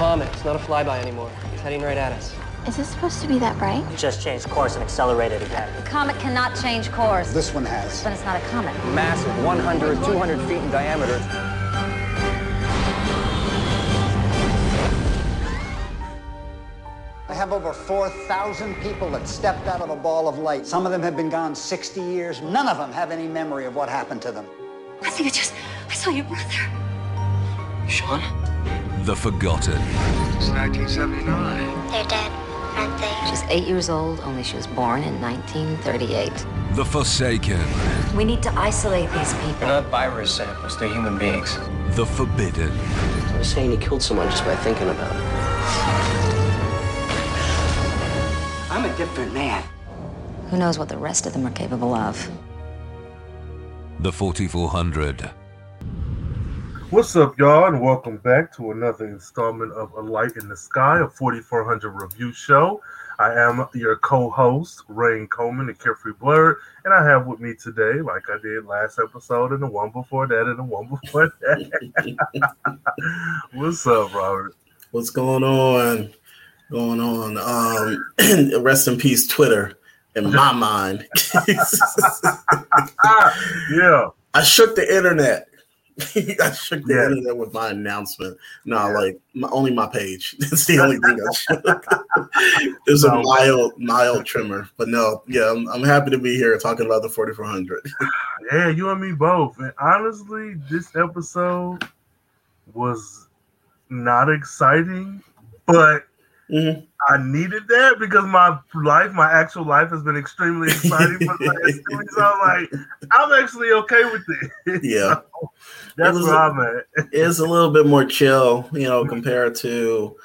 comet. It's not a flyby anymore. It's heading right at us. Is this supposed to be that bright? It just changed course and accelerated again. The comet cannot change course. This one has. But it's not a comet. Massive, 100, 200 feet in diameter. I have over 4,000 people that stepped out of a ball of light. Some of them have been gone 60 years. None of them have any memory of what happened to them. I think I just I saw your brother. Sean? The Forgotten. It's 1979. They're dead, aren't they? She's eight years old, only she was born in 1938. The Forsaken. We need to isolate these people. They're not virus samples, they're human beings. The Forbidden. I was saying he killed someone just by thinking about it. I'm a different man. Who knows what the rest of them are capable of? The 4400. What's up, y'all, and welcome back to another installment of A Light in the Sky, a 4400 review show. I am your co-host, Rain Coleman, the Carefree Blurred, and I have with me today, like I did last episode, and the one before that, and the one before that. What's up, Robert? What's going on? Going on. Um, rest in peace, Twitter. In my mind, Yeah, I shook the internet. I shook the Yeah. internet with my announcement. No, like my, only my page. That's the only thing I shook. There's a No. mild, mild tremor, but no, yeah, I'm, I'm happy to be here talking about the 4400. yeah, you and me both. And honestly, this episode was not exciting, but Mhm. I needed that because my life, my actual life, has been extremely exciting for the last two weeks. I'm like, I'm actually okay with it. Yeah, That's It was where a- I'm at. it's a little bit more chill, you know, compared to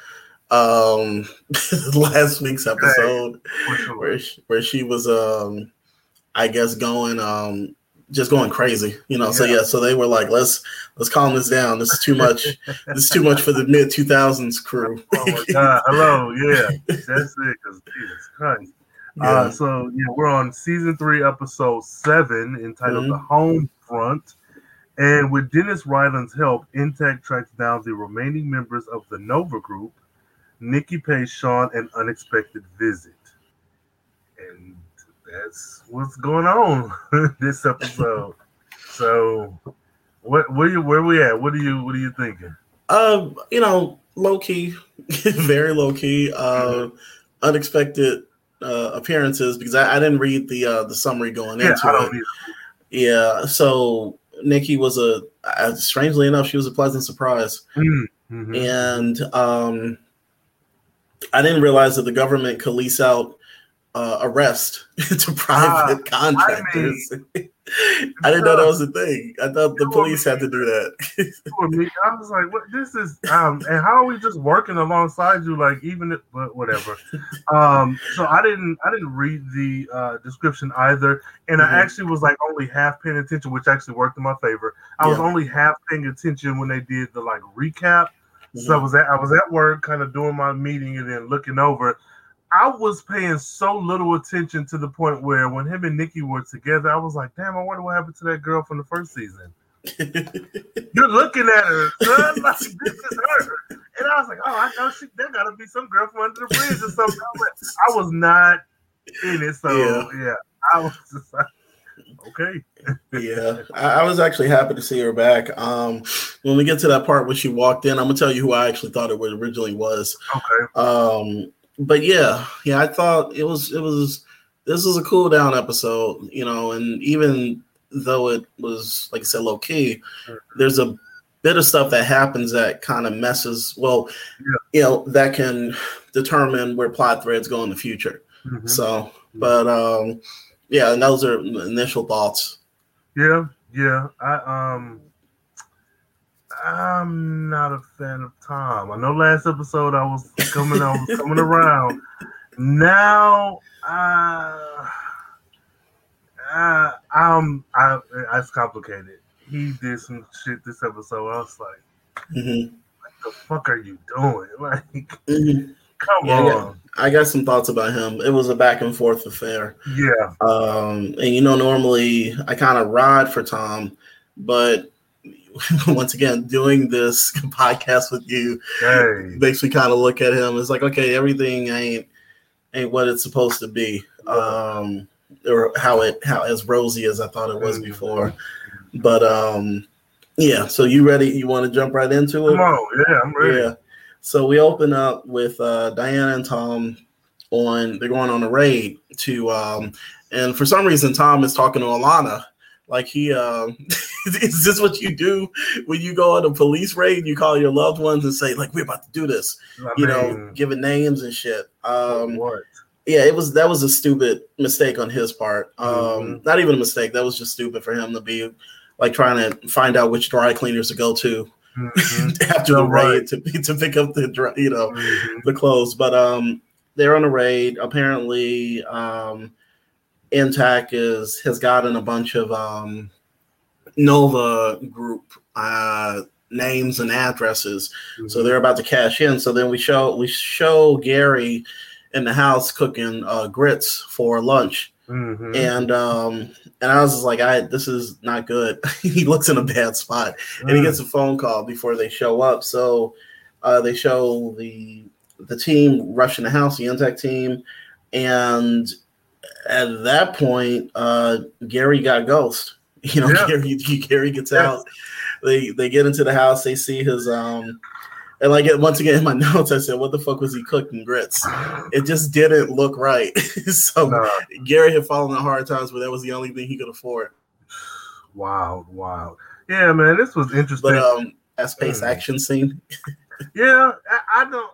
um last week's episode. Sure. where she, where she was um I guess going um just going crazy, you know. So Yeah. yeah, so they were like, let's let's calm this down. This is too much. this is too much for the mid two thousands crew. Oh my God. Hello. Yeah. That's it. Because Jesus Christ. Uh, so yeah, we're on season three, episode seven, entitled Mhm. "The Home Front." And with Dennis Ryland's help, NTAC tracks down the remaining members of the Nova Group. Nikki pays Sean an unexpected visit, and that's what's going on this episode. so, what where you where we at? What are you what are you thinking? Um, you know, low key, very low key, uh, unexpected uh, appearances because I, I didn't read the uh, the summary going Yeah, into it. either. Yeah, so Nikki was a uh, strangely enough, she was a pleasant surprise. Mm, mhm. and um, I didn't realize that the government could lease out uh, arrest to private Ah, contractors. I, didn't know that was a thing. I thought the police had to do that. me. I was like, "What? This is um, and how are we just working alongside you? Like, even if, but whatever." um, so I didn't, I didn't read the uh, description either, and Mhm. I actually was like only half paying attention, which actually worked in my favor. I was only half paying attention when they did the like recap. So I Mhm. was at, I was at work, kind of doing my meeting and then looking over. I was paying so little attention to the point where when him and Nikki were together, I was like, "Damn, I wonder what happened to that girl from the first season." You're looking at her, son, like this is her. And I was like, oh, I know she there gotta be some girl from under the bridge or something. I was, not in it, so Yeah. yeah, I was just like, okay. yeah, I, I was actually happy to see her back. Um, when we get to that part where she walked in, I'm gonna tell you who I actually thought it was originally was. Okay. Um, but yeah, yeah, I thought it was it was this was a cool down episode, you know, and even though it was like I said, low key, there's a bit of stuff that happens that kind of messes. Well, Yeah. you know, that can determine where plot threads go in the future. Mhm. So, but um, yeah, and those are initial thoughts. Yeah, yeah. I um I'm not a fan of Tom. I know last episode I was coming I was coming around. Now uh, uh um I it's complicated. He did some shit this episode. I was like, Mhm. what the fuck are you doing? Like, Mhm. come Yeah, on. I got some thoughts about him. It was a back and forth affair. Yeah. Um, and you know, normally I kind of ride for Tom, but once again doing this podcast with you Hey. makes me kind of look at him. It's like, okay, everything ain't ain't what it's supposed to be, um, or how it how as rosy as I thought it was before. But um, yeah. So you ready? You want to jump right into it? Come on, yeah, I'm ready. Yeah. So we open up with uh, Diana and Tom on. They're going on a raid to, um, and for some reason Tom is talking to Alana. Like he, um, is this what you do when you go on a police raid? You call your loved ones and say, like, we're about to do this. I you know, giving names and shit. Um, yeah, it was that was a stupid mistake on his part. Um, Mhm. Not even a mistake. That was just stupid for him to be like trying to find out which dry cleaners to go to Mhm, after the Yeah, right. raid to to pick up the dry, you know mhm. the clothes. But um, they're on a raid. Apparently, um, NTAC is has gotten a bunch of um, Nova Group uh, names and addresses, so they're about to cash in. So then we show we show Gary in the house cooking uh, grits for lunch, Mhm. and um, and I was just like, I this is not good. he looks in a bad spot and he Mm. gets a phone call before they show up. So uh, they show the the team rushing the house, the NTAC team, and at that point, uh, Gary got ghost. You know, Yeah. Gary Gary gets Yes. out. They they get into the house. They see his um. And like once again in my notes, I said, "What the fuck was he cooking grits?" It just didn't look right. so Gary had fallen on hard times, but that was the only thing he could afford. wild, wild. Yeah, man, this was interesting. But um, that space Mm. action scene, Yeah, I, I don't.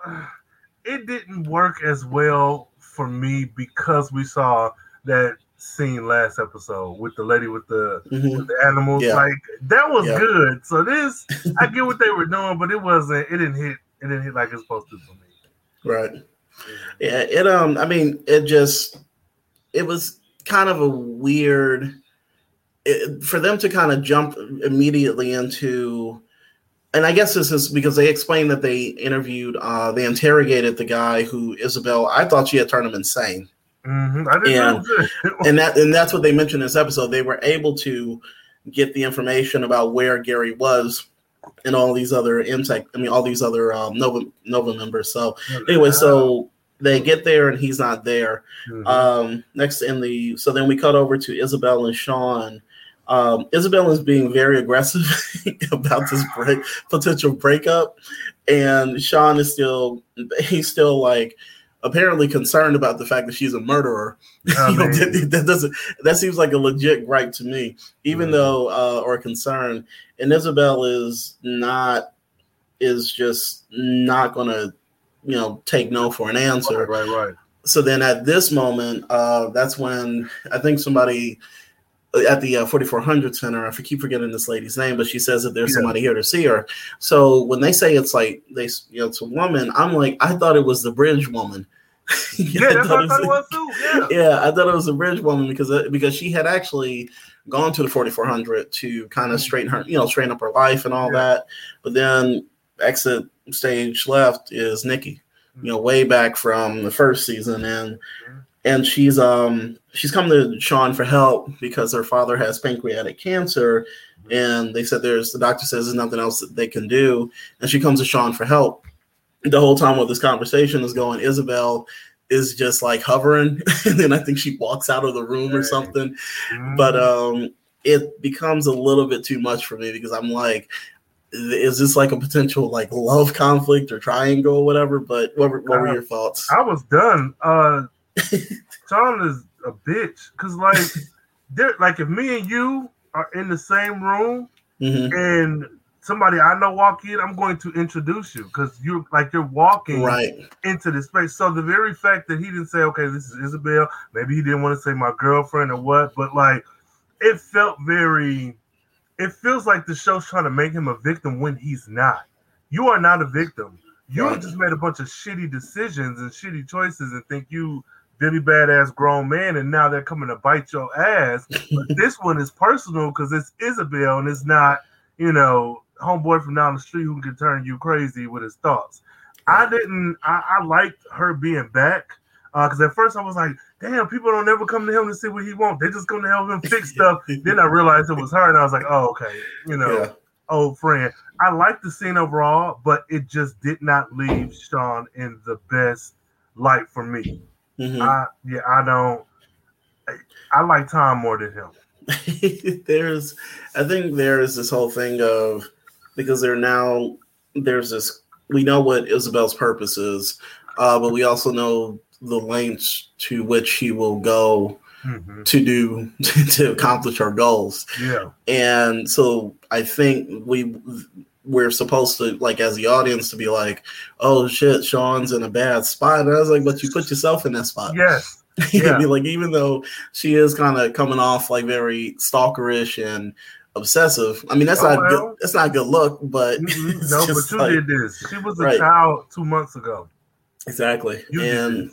It didn't work as well for me because we saw that scene last episode with the lady with the, Mhm. with the animals. Yeah. Like that was Yeah. good. So this, I get what they were doing, but it wasn't. It didn't hit. It didn't hit like it's supposed to for me. right? Yeah, it um, I mean, it just it was kind of a weird it, for them to kind of jump immediately into. And I guess this is because they explained that they interviewed, uh, they interrogated the guy who Isabel. I thought she had turned him insane. Hmm I didn't And- know. and that and that's what they mentioned in this episode. They were able to get the information about where Gary was and all these other intake. I mean, all these other um, Nova Nova members. So anyway, so they get there and he's not there. Mhm. Um, next in the so then we cut over to Isabel and Sean. Um, Isabel is being very aggressive about this break, potential breakup, and Sean is still he's still like apparently concerned about the fact that she's a murderer. I You know, that, that doesn't that seems like a legit gripe to me, even Mhm. though uh, or concern. And Isabel is not is just not gonna you know take no for an answer right, right, right. so then at this moment, uh, that's when I think somebody at the uh, 4400 center, I keep forgetting this lady's name, but she says that there's Yeah. somebody here to see her. So when they say it's like they, you know, it's a woman, I'm like, I thought it was the bridge woman. Yeah, that's what I thought it was too. Yeah. Yeah, I thought it was a bridge woman because uh, because she had actually gone to the 4400 to kind of straighten her, you know, straighten up her life and all Mm-hmm. Yeah. that. But then exit stage left is Nikki, you know, way back from the first season, and Mm-hmm. And she's um she's come to Sean for help because her father has pancreatic cancer, and they said there's the doctor says there's nothing else that they can do, and she comes to Sean for help. The whole time while this conversation is going, Isabel is just like hovering, and then I think she walks out of the room or something. Mhm. But um, it becomes a little bit too much for me because I'm like, is this like a potential like love conflict or triangle or whatever? But what were, what were your thoughts? I was done. Uh Is a bitch. Cause like there like if me and you are in the same room Mhm. and somebody I know walk in, I'm going to introduce you because you're like you're walking Right. into this space. So the very fact that he didn't say, okay, this is Isabel, maybe he didn't want to say my girlfriend or what, but like it felt very it feels like the show's trying to make him a victim when he's not. You are not a victim. You Right. just made a bunch of shitty decisions and shitty choices and think you Billy badass grown man, and now they're coming to bite your ass. But this one is personal because it's Isabel and it's not, you know, homeboy from down the street who can turn you crazy with his thoughts. I didn't. I, I liked her being back uh, because at first I was like, "Damn, people don't ever come to him to see what he wants. They just come to help him fix stuff." then I realized it was her, and I was like, "Oh, okay, you know, Yeah. old friend. I like the scene overall, but it just did not leave Sean in the best light for me. Mhm. I yeah, I don't. I, I like Tom more than him. there's i think there's this whole thing of because they're now there's this we know what isabel's purpose is uh, but we also know the lengths to which he will go Mhm. to do to accomplish our goals Yeah, and so i think we we're supposed to like as the audience to be like oh shit sean's in a bad spot and i was like but you put yourself in that spot yes, yeah. Yeah. be like even though she is kind of coming off like very stalkerish and obsessive. I mean that's Oh, not well. good. That's not a good look, but no, but you like- did this. She was a Right. child two months ago. exactly. You and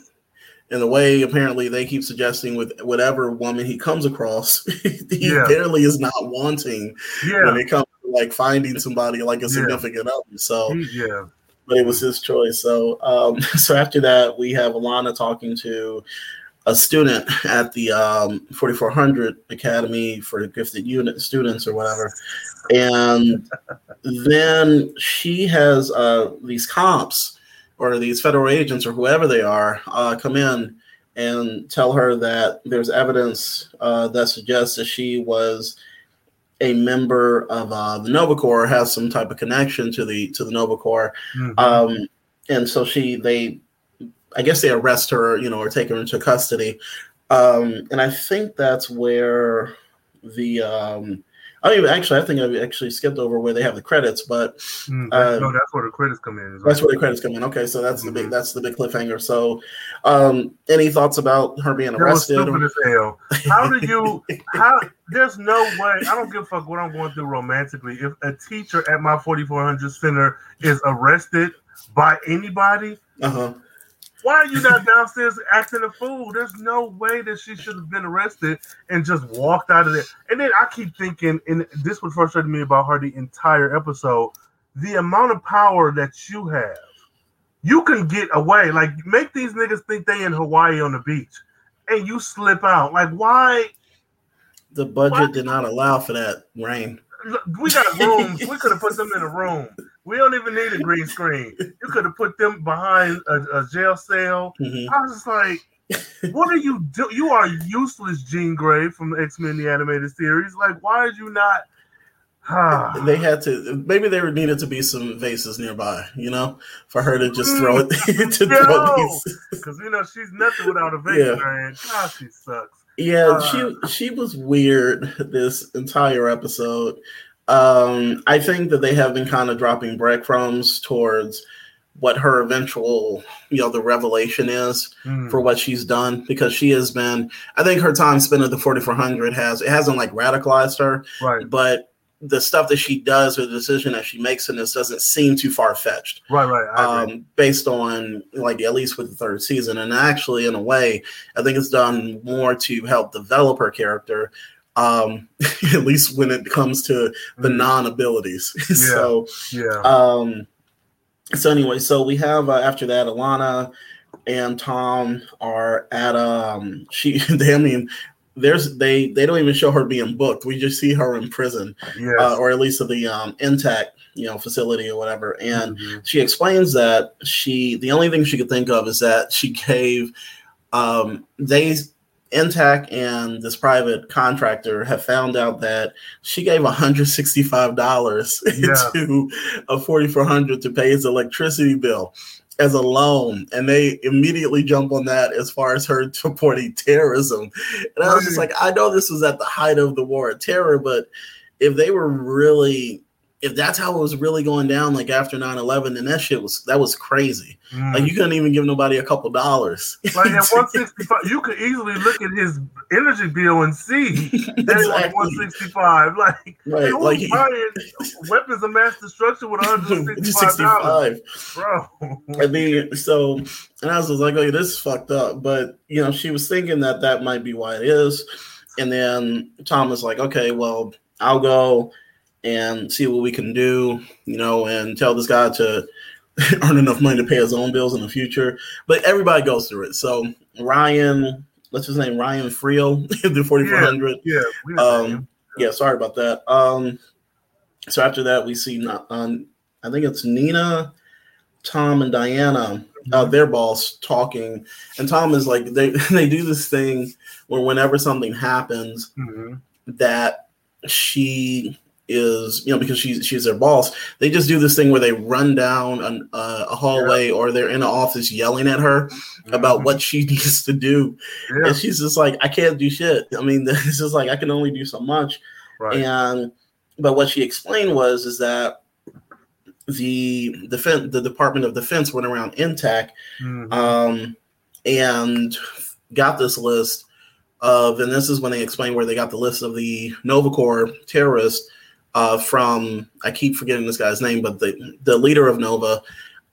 in the way apparently they keep suggesting with whatever woman he comes across, he Yeah. apparently is not wanting when it comes like finding somebody like a Yeah. significant other. So yeah, but it was his choice. So, um, so after that, we have Alana talking to a student at the um, 4400 Academy for Gifted Unit Students or whatever, and then she has uh, these cops or these federal agents or whoever they are uh, come in and tell her that there's evidence uh, that suggests that she was a member of uh, the Nova Corps, has some type of connection to the to the Nova Corps, Mhm. um, and so she they, I guess they arrest her, you know, or take her into custody, um, and I think that's where the um, I mean, actually, I think I actually skipped over where they have the credits, but Mm, uh, no, that's where the credits come in. is that's where the credits come in. Okay, so that's the big Mhm. that's the big cliffhanger. So, um, any thoughts about her being That was arrested? stupid as hell. How do you? How? There's no way. I don't give a fuck what I'm going through romantically. If a teacher at my 4400 center is arrested by anybody, uh-huh. Why are you not downstairs acting a fool? There's no way that she should have been arrested and just walked out of there. And then I keep thinking, and this would frustrate me about her the entire episode. The amount of power that you have, you can get away. Like make these niggas think they in Hawaii on the beach, and you slip out. Like why? The budget What? did not allow for that. Rain. We got rooms. we could have put them in a room. We don't even need a green screen. You could have put them behind a, a jail cell. Mhm. I was just like, what are you doing? You are useless, Jean Grey from the X Men the animated series. Like, why are you not? They had to. Maybe there needed to be some vases nearby, you know, for her to just throw it to throw these. because you know she's nothing without a vase, Yeah. man. God, she sucks. Yeah, Uh, she she was weird this entire episode. Um, I think that they have been kind of dropping breadcrumbs towards what her eventual, you know, the revelation is Mm. for what she's done because she has been. I think her time spent at the 4400 has it hasn't like radicalized her, Right, but the stuff that she does or the decision that she makes in this doesn't seem too far fetched. right, right. Um, based on like at least with the third season. And actually, in a way, I think it's done more to help develop her character, um, at least when it comes to the Mhm. non abilities. so, yeah, um, so anyway, so we have uh, after that, Alana and Tom are at um, she. They, I mean. There's they they don't even show her being booked. We just see her in prison, yes. uh, or at least at the um, NTAC you know facility or whatever. And Mhm. she explains that she the only thing she could think of is that she gave um they NTAC and this private contractor have found out that she gave $165 Yeah. to a 4400 to pay his electricity bill as a loan. And they immediately jump on that as far as her supporting terrorism. And i was just like i know this was at the height of the war of terror but if they were really if that's how it was really going down like after 9-11 then that shit was that was crazy Mm. like you couldn't even give nobody a couple dollars Like at 165, you could easily look at his energy bill and see that it was 165. Like, Right, like- buying weapons of mass destruction with 165 65 bro? I mean, so, and I was just like, okay, this is fucked up. But, you know, she was thinking that that might be why it is. And then Tom was like, okay, well, I'll go and see what we can do, you know, and tell this guy to earn enough money to pay his own bills in the future. But everybody goes through it. So Ryan, what's his name? Ryan Friel, the 4400. Yeah, know Um, yeah, sorry about that. Um, so after that, we see not on. I think it's Nina, Tom, and Diana. Uh, their boss talking, and Tom is like they they do this thing where whenever something happens, hmm that she is you know because she's she's their boss they just do this thing where they run down an, uh, a hallway or they're in an office yelling at her about what she needs to do. Yeah, and she's just like i can't do shit. I mean this is like i can only do so much. Right. and but what she explained was is that the defense the department of defense went around NTAC Mhm. um, and got this list of, and this is when they explained where they got the list of the Nova Corps terrorists uh, from. I keep forgetting this guy's name, but the the leader of Nova,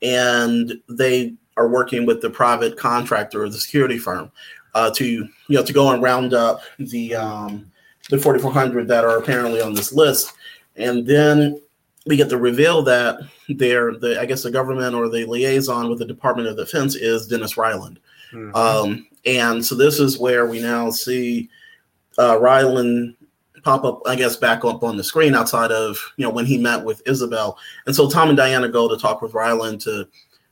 and they are working with the private contractor or the security firm uh, to you know to go and round up the um, the 4400 that are apparently on this list, and then we get to reveal that they're the I guess the government or the liaison with the Department of Defense is Dennis Ryland. Mhm. Um, and so this is where we now see uh, Ryland pop up, I guess, back up on the screen outside of you know when he met with Isabel. And so Tom and Diana go to talk with Ryland to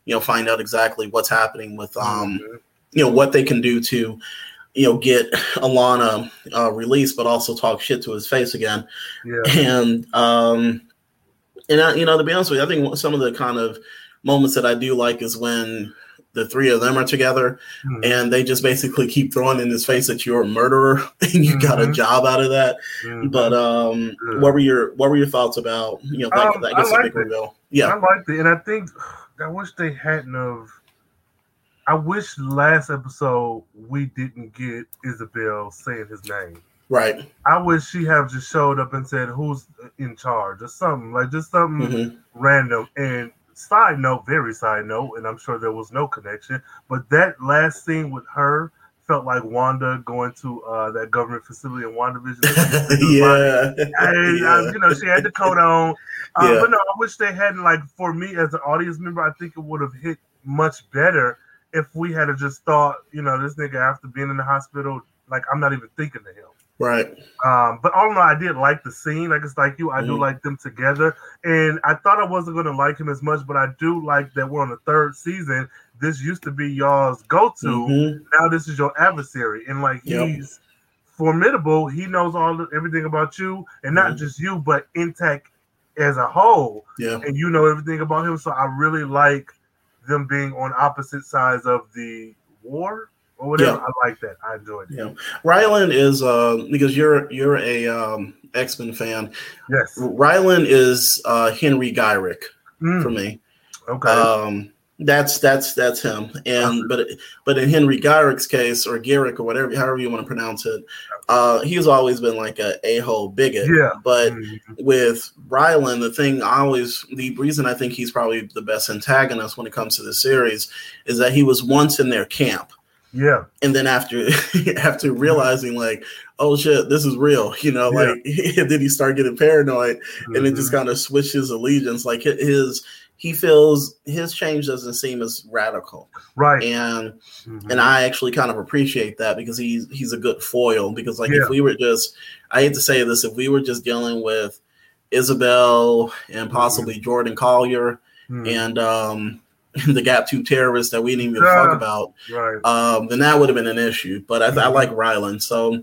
you know find out exactly what's happening with um Mhm. you know what they can do to you know get Alana uh, released, but also talk shit to his face again yeah. and um and I, you know to be honest with you i think some of the kind of moments that i do like is when the three of them are together Mhm. and they just basically keep throwing in his face that you're a murderer and you got a Mhm. job out of that Mhm. but um what were your what were your thoughts about you know that, Um, that I gets a big reveal I yeah liked it, and I think I wish they hadn't of. I wish last episode we didn't get Isabel saying his name. right I wish she have just showed up and said who's in charge or something like just something Mhm. random. And side note, very side note, and I'm sure there was no connection, but that last scene with her felt like Wanda going to uh, that government facility in WandaVision. yeah Hey, Yeah. uh, you know, she had the coat on. Uh, Yeah. But no, I wish they hadn't, like, for me as an audience member, I think it would have hit much better if we had just thought, you know, this nigga after being in the hospital, like, I'm not even thinking of him. Right Um, but all in all, I did like the scene. Like it's like you, I do Mhm. like them together. And I thought I wasn't going to like him as much, but I do like that we're on the third season. This used to be y'all's go-to. Mhm. Now this is your adversary, and like Yep. he's formidable. He knows all the, everything about you, and not Mhm. just you, but NTAC as a whole. yeah And you know everything about him. So I really like them being on opposite sides of the war or whatever. Yeah. I like that. I enjoyed it. yeah ryland is uh because you're you're a um x-men fan Yes. ryland is uh henry gyrich Mm, for me okay. Um, that's that's that's him. And but but in Henry Gyrich's case, or Garrick, or whatever, however you want to pronounce it, uh, he's always been like a a hole bigot. Yeah. But Mhm. with Ryland, the thing I always the reason I think he's probably the best antagonist when it comes to the series is that he was once in their camp. Yeah. And then after after realizing like, oh shit, this is real, you know, Yeah. like then he started getting paranoid and it just Mhm. kind of switched his allegiance. Like his, he feels his change doesn't seem as radical, right. and Mhm. and I actually kind of appreciate that because he's he's a good foil. Because like Yeah. if we were just, I hate to say this, if we were just dealing with Isabel and possibly Jordan Collier Mhm. and um the Gap Two terrorists that we didn't even talk about, right. um, then that would have been an issue. But I, I Mhm. like Ryland. So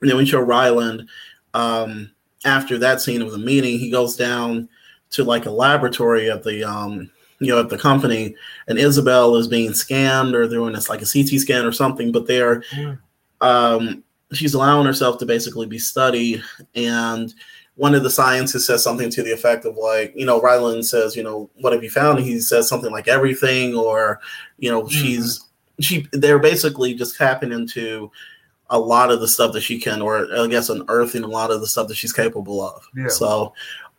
then we show Ryland um, after that scene of the meeting, he goes down to like a laboratory at the um, you know at the company, and Isabel is being scanned or doing this like a CT scan or something. But they're Mm. um, she's allowing herself to basically be studied and one of the scientists says something to the effect of like you know ryland says you know what have you found? And he says something like everything or you know she's she they're basically just tapping into a lot of the stuff that she can or i guess unearthing a lot of the stuff that she's capable of. Yeah. so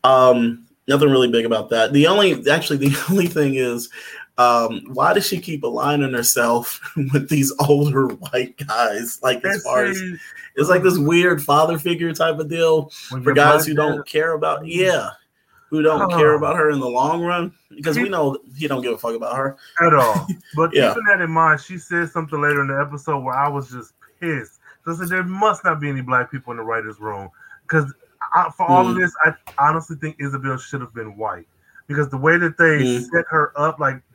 um nothing really big about that. The only actually the only thing is um why does she keep aligning herself with these older white guys like as far as it's like this weird father figure type of deal when for guys who don't care about yeah who don't care Oh. about her in the long run because we know he don't give a fuck about her at all. But Yeah. keeping that in mind, she said something later in the episode where I was just pissed. So I said there must not be any black people in the writers' room because I, for all of Mm. this, I honestly think Isabel should have been white because the way that they Mm. set her up, like, the-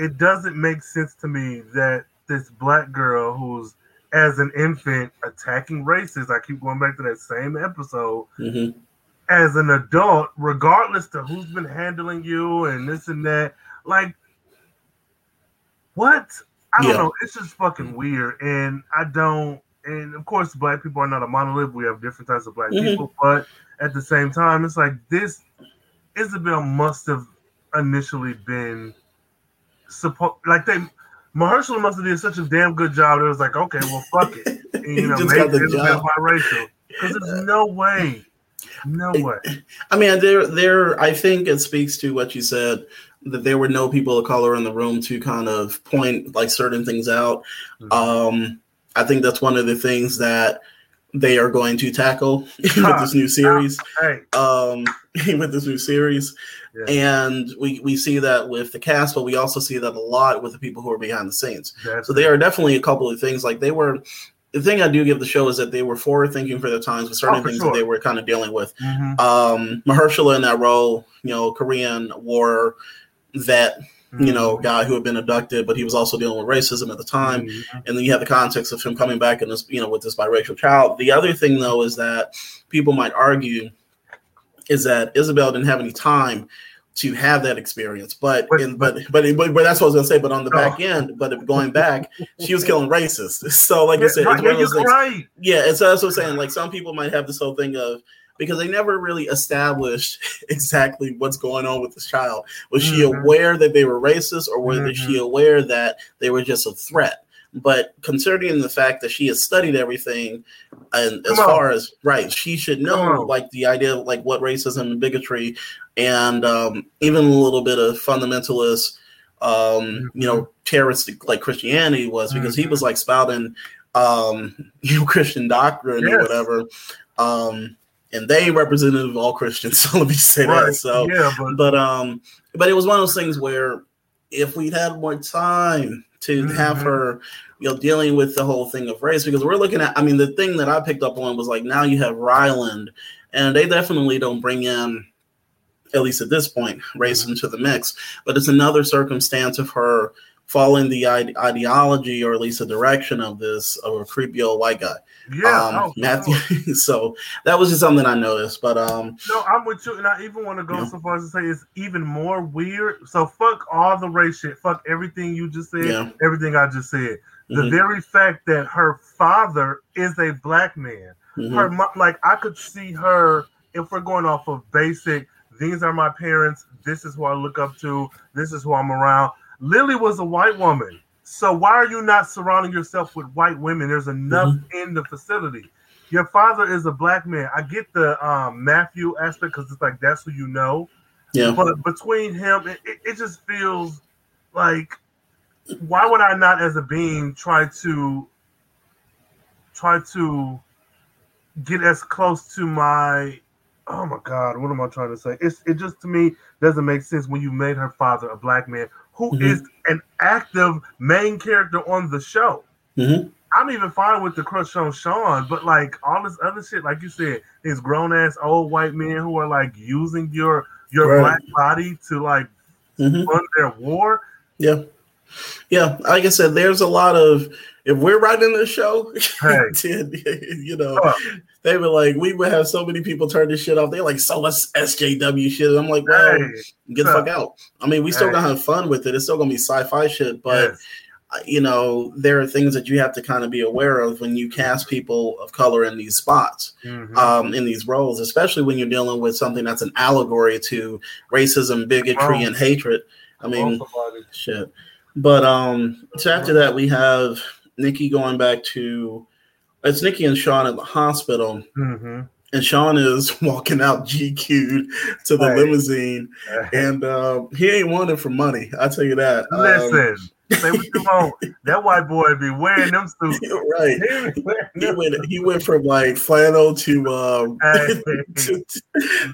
it doesn't make sense to me that this black girl who's as an infant attacking racists. I keep going back to that same episode. Mhm. As an adult, regardless to who's been handling you and this and that, like, what? I don't Yeah. know. It's just fucking weird, and I don't. And of course, black people are not a monolith. We have different types of black Mhm. people, but at the same time, it's like this. Isabel must have initially been supposed like they. Mahershala must have did such a damn good job. It was like, okay, well, fuck it, and, you know, just make got the Isabel job. biracial because there's no way, no way. I mean, there, there. I think it speaks to what you said that there were no people of color in the room to kind of point like certain things out. Mhm. Um, I think that's one of the things that they are going to tackle with this new series. Um, with this new series, Yeah. and we we see that with the cast, but we also see that a lot with the people who are behind the scenes. that's So they are definitely a couple of things like they were. The thing I do give the show is that they were forward thinking for their times with certain Oh, things sure. that they were kind of dealing with Mhm. um Mahershala in that role, you know, Korean war vet, you know, Mhm. guy who had been abducted, but he was also dealing with racism at the time. Mhm. And then you have the context of him coming back and this, you know, with this biracial child. The other thing though is that people might argue is that Isabel didn't have any time to have that experience. But But- in, but, but but but that's what I was gonna say. But on the Oh. back end, but going back, she was killing racists. So like I said, Yeah, it's one of those things. right. Yeah, it's that's what I'm saying. Like some people might have this whole thing of because they never really established exactly what's going on with this child. Was she Mhm. aware that they were racist, or was she Mhm. aware that they were just a threat? But considering the fact that she has studied everything, and as far as right, she should know like the idea of like what racism and bigotry, and um, even a little bit of fundamentalist, um, you know, terrorist like Christianity was because he Mhm. was like spouting um you know Christian doctrine or whatever. Um and they ain't representative of all Christians, so let me say that. So yeah, but but um but it was one of those things where if we'd had more time to have Mhm. her you know dealing with the whole thing of race because we're looking at i mean the thing that i picked up on was like now you have ryland and they definitely don't bring in at least at this point race Mm-hmm. into the mix but it's another circumstance of her following the ide- ideology or at least the direction of this of a creepy old white guy yeah, um oh, matthew so that was just something i noticed but um No, I'm with you, and I even want to go Yeah. so far as to say it's even more weird. So fuck all the race shit. Fuck everything you just said. Yeah. Everything I just said. The Mhm. very fact that her father is a black man. mhm. Her like I could see her if we're going off of basic. These are my parents. This is who I look up to. This is who I'm around. Lily was a white woman. So why are you not surrounding yourself with white women? There's enough in the facility. Your father is a black man. I get the um, Matthew aspect because it's like that's who you know. yeah But between him, it, it, it just feels like why would I not, as a being, try to try to get as close to my oh my god, what am I trying to say? It's it just to me doesn't make sense when you made her father a black man who is Mhm. an active main character on the show. Mhm. I'm even fine with the crush on Sean, but like all this other shit, like you said, these grown ass old white men who are like using your your Right. black body to like Mhm. fund their war. Yeah. Yeah. Like I said, there's a lot of if we're writing this show, Hey. then, you know, Huh. They were like, we would have so many people turn this shit off. They're like, so much SJW shit. I'm like, well, Hey, get the fuck out. I mean, we still Hey. gonna have fun with it. It's still gonna be sci-fi shit, but yes. you know, there are things that you have to kind of be aware of when you cast people of color in these spots Mhm. um, in these roles, especially when you're dealing with something that's an allegory to racism, bigotry, Oh. and hatred. I mean, shit. But um, so after that, we have Nikki going back to it's Nikki and Sean at the hospital, Mhm. and Sean is walking out GQ'd to the Right. limousine, and uh, he ain't wanted for money. I tell you that. Um, Listen, say what you want. That white boy be wearing them suits. right. He He went. He went from like flannel to um Hey. to,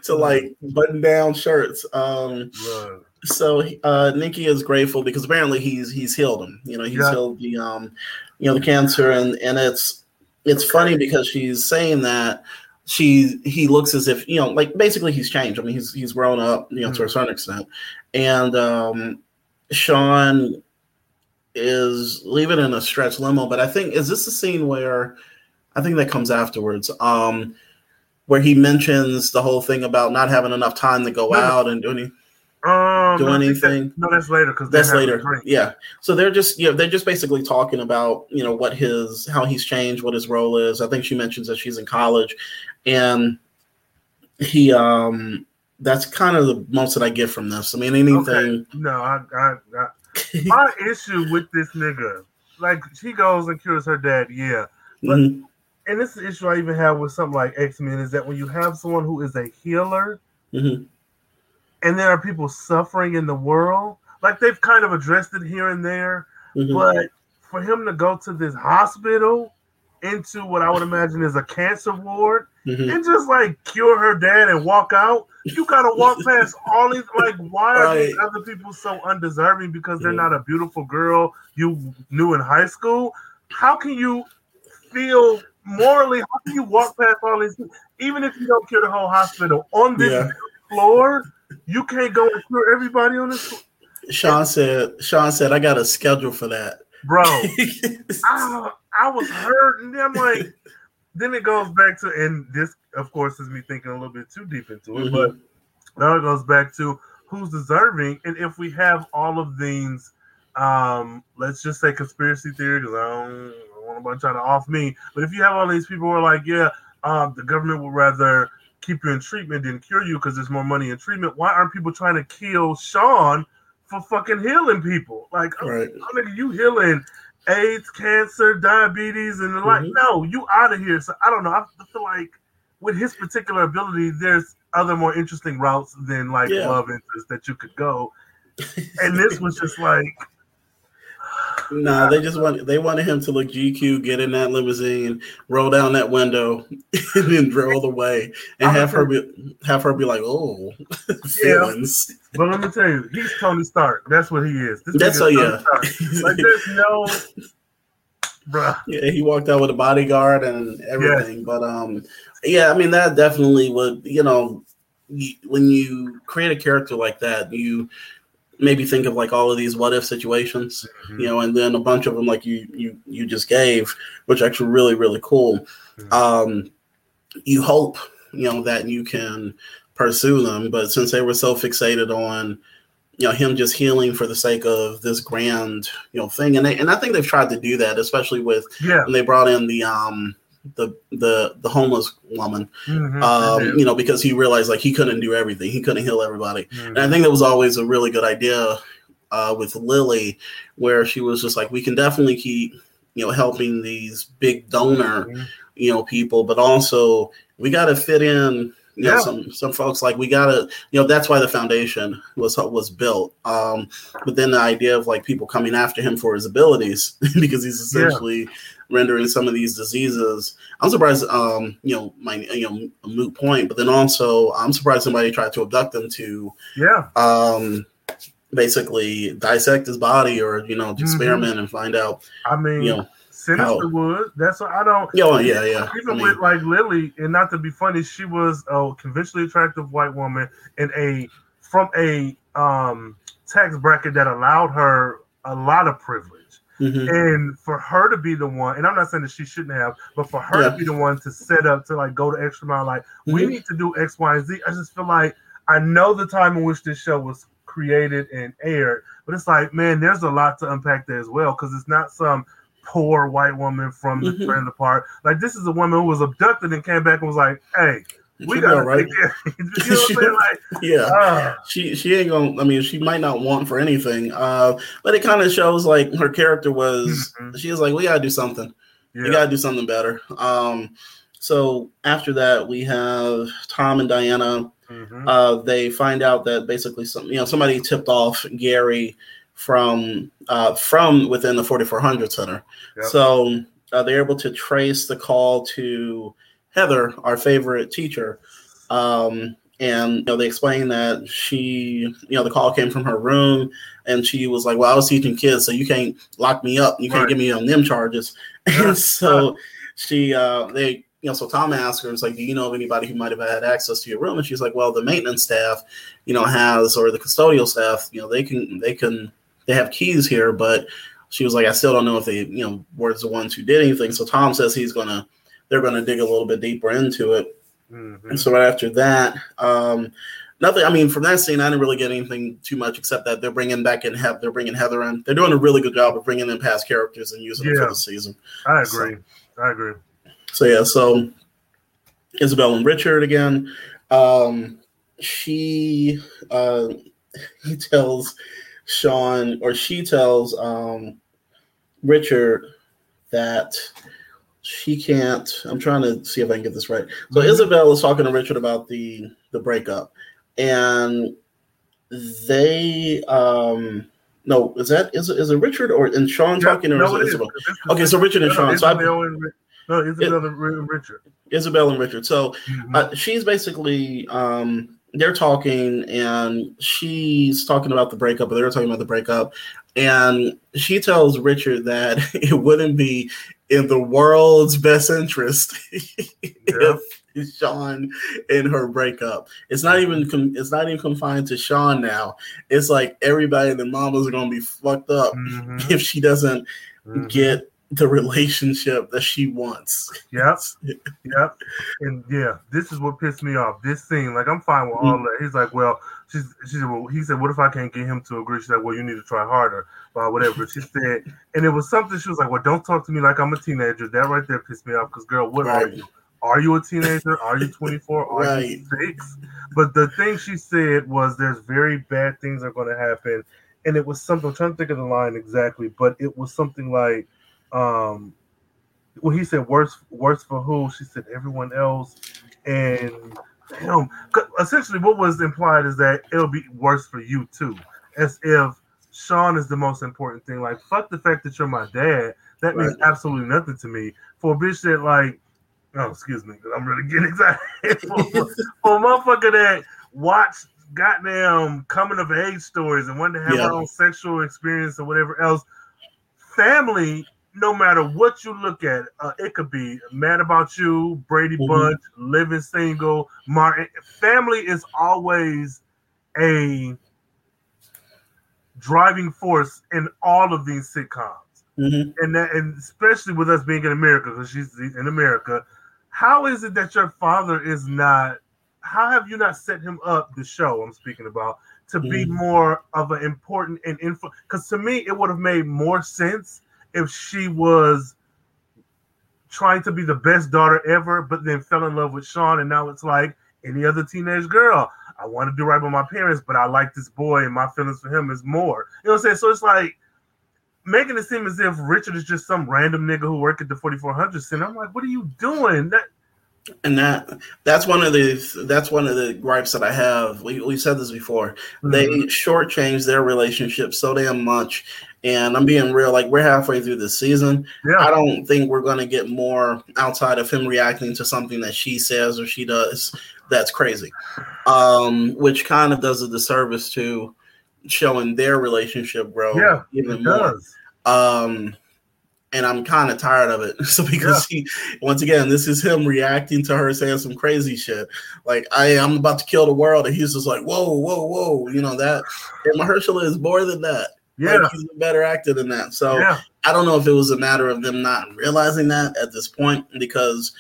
to like button down shirts. Um, Look, so uh Nikki is grateful because apparently he's he's healed him. You know, he's Yeah. healed the um you know the cancer and and it's it's funny because she's saying that she he looks as if you know like basically he's changed. I mean he's he's grown up you know to a certain extent, and um, Sean is leaving in a stretch limo. But I think is this a scene where I think that comes afterwards. Um, where he mentions the whole thing about not having enough time to go No, out and do any Um, do I think that- anything. no, that's later because That's later. Yeah. So they're just you know they're just basically talking about you know what his how he's changed, what his role is. I think she mentions that she's in college, and he um that's kind of the most that I get from this. I mean anything. Okay. No, I, I, I my issue with this nigga, like she goes and cures her dad, yeah. But Mhm. and this is the issue I even have with something like X Men is that when you have someone who is a healer, Mhm. And there are people suffering in the world, like they've kind of addressed it here and there, Mhm. but for him to go to this hospital into what I would imagine is a cancer ward Mhm. and just like cure her dad and walk out, you gotta walk past all these. Like, why are these other people so undeserving because they're Yeah. not a beautiful girl you knew in high school? How can you feel morally? How can you walk past all these? Even if you don't cure the whole hospital on this Yeah. floor, you can't go and cure everybody on this. Sean said Sean said I got a schedule for that. Bro, I, I was hurt, and then I'm like, then it goes back to, and this, of course, is me thinking a little bit too deep into it, Mhm. but now it goes back to who's deserving, and if we have all of these, um, let's just say conspiracy theory, because I don't, I don't want anybody trying to off me, but if you have all these people who are like, yeah, um, the government would rather keep you in treatment than cure you because there's more money in treatment. Why aren't people trying to kill Sean for fucking healing people? Like, Right. oh, nigga, you healing AIDS, cancer, diabetes, and the like. Mm-hmm. No, you out of here. So I don't know. I feel like with his particular ability, there's other more interesting routes than like Yeah. love interest that you could go. And this was just like, Nah, they just want they wanted him to look GQ, get in that limousine, roll down that window, and then roll away, and have her be have her be like, "Oh, feelings." but let me tell you, he's Tony Stark. That's what he is. This That's so yeah. Like there's no, bruh. yeah, he walked out with a bodyguard and everything. But um, yeah, I mean that definitely would you know when you create a character like that, you maybe think of like all of these what if situations, Mm-hmm. you know, and then a bunch of them like you you you just gave, which are actually really really cool. Um, you hope you know that you can pursue them, but since they were so fixated on you know him just healing for the sake of this grand you know thing, and they, and I think they've tried to do that, especially with Yeah. when they brought in the um the the the homeless woman Mhm. um you know because he realized like he couldn't do everything he couldn't heal everybody Mhm. and i think that was always a really good idea uh with lily where she was just like we can definitely keep you know helping these big donor Mhm. you know people but also we got to fit in you know Yeah. some some folks like we got to you know that's why the foundation was was built um but then the idea of like people coming after him for his abilities because he's Yeah. Rendering some of these diseases i'm surprised um you know my you know a moot point but then also i'm surprised somebody tried to abduct him to Yeah. um basically dissect his body or you know Mm-hmm. experiment and find out I mean, you know Sinister how- would. That's what I don't. Yeah, well, yeah, yeah. Even I mean- with like Lily, and not to be funny, she was a conventionally attractive white woman in a from a um tax bracket that allowed her a lot of privilege. Mhm. And for her to be the one, and I'm not saying that she shouldn't have, but for her Yeah. to be the one to set up to like go to extra mile, like we Mhm. need to do X, Y, and Z. I just feel like I know the time in which this show was created and aired, but it's like, man, there's a lot to unpack there as well because it's not some poor white woman from the Mhm. trailer park. Like this is a woman who was abducted and came back and was like, "Hey, we She got right. you know what I'm saying? Like, yeah ah, she she ain't gonna i mean she might not want for anything uh but it kind of shows like her character was Mhm. she was like we gotta do something we gotta do something better um so after that we have tom and diana Mhm. uh they find out that basically some you know somebody tipped off gary from uh from within the 4400 center Yep. so uh, they're able to trace the call to heather our favorite teacher um and you know they explained that she you know the call came from her room and she was like well i was teaching kids so you can't lock me up you can't Right. get me on them charges and so she uh they you know, so Tom asks her, "It's like, do you know of anybody who might have had access to your room?" And she's like, "Well, the maintenance staff, you know, has or the custodial staff, you know, they can they can they have keys here, but." She was like, I still don't know if they, you know, were the ones who did anything. So Tom says he's gonna, they're gonna dig a little bit deeper into it. Mhm. And so right after that, um, nothing. I mean, from that scene, I didn't really get anything too much except that they're bringing back in, Heath- they're bringing Heather in. They're doing a really good job of bringing in past characters and using them Yeah. for the season. I agree. I agree. So yeah, so Isabel and Richard again. Um, she uh, he tells Sean or she tells um, Richard that she can't. I'm trying to see if I can get this right. So Isabel is talking to Richard about the the breakup, and they um no is that is it, is it Richard or and Sean talking or No, is it it is, Isabel? is- Okay, so Richard and Sean. So I, Isabel and no, Isabel Ri- and Richard. Isabel and Richard. So Mhm. uh, she's basically um, they're talking, and she's talking about the breakup, or they're talking about the breakup, and she tells Richard that it wouldn't be in the world's best interest if Sean and her breakup. It's not even com- it's not even confined to Sean now. It's like everybody and the mamas are gonna be fucked up Mhm. if she doesn't Mhm. get the relationship that she wants. Yep. Yep. And yeah, this is what pissed me off. This scene, like I'm fine with all that. He's like, well, she's she said, well, he said, what if I can't get him to agree? She said, well, you need to try harder, or whatever. She said, and it was something. She was like, well, don't talk to me like I'm a teenager. That right there pissed me off because, girl, what are you? Are you a teenager? Are you 24? Are you six? But the thing she said was, there's very bad things are going to happen, and it was something. I'm trying to think of the line exactly, but it was something like, um, well, he said worse, worse for who? She said everyone else, and damn, essentially what was implied is that it'll be worse for you too, as if Sean is the most important thing. Like fuck the fact that you're my dad. That means absolutely nothing to me. For a bitch that like, oh excuse me, I'm really getting excited. for, for a motherfucker that watched goddamn coming of age stories and wanted to have Yeah. her own sexual experience or whatever else. Family no matter what you look at, uh, it could be Mad About You, Brady Mhm. Bunch, Living Single, Martin. Family is always a driving force in all of these sitcoms, Mhm. and that, and especially with us being in America, because she's in America. How is it that your father is not? How have you not set him up? The show I'm speaking about to be Mhm. more of an important and influ. Because to me, it would have made more sense if she was trying to be the best daughter ever, but then fell in love with Sean, and now it's like any other teenage girl. I want to do right by my parents, but I like this boy, and my feelings for him is more. You know what I'm saying? So it's like making it seem as if Richard is just some random nigga who work at the 4400 Center. I'm like, what are you doing? That and that that's one of the that's one of the gripes that I have. We we said this before. They shortchange their relationship so damn much. And I'm being real, like we're halfway through the season. Yeah. I don't think we're gonna get more outside of him reacting to something that she says or she does that's crazy. Um, which kind of does a disservice to showing their relationship grow Yeah, even more. Um, and I'm kind of tired of it. So because he, once again, this is him reacting to her saying some crazy shit. Like I, I'm about to kill the world, and he's just like, whoa, whoa, whoa. You know that. And Mahershala is more than that. Yeah. Like, he's a better actor than that. So Yeah. I don't know if it was a matter of them not realizing that at this point because.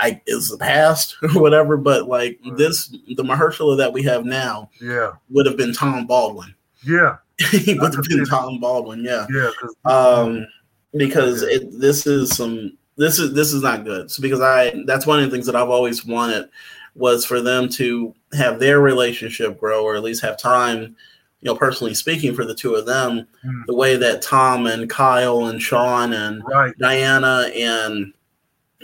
I it's the past or whatever, but like this, the Mahershala that we have now Yeah. would have been Tom Baldwin. Yeah. he would have been Tom Baldwin, yeah Yeah. um because it, this is some this is this is not good so because i that's one of the things that i've always wanted was for them to have their relationship grow or at least have time you know personally speaking for the two of them Mm. the way that tom and kyle and sean and Right. diana and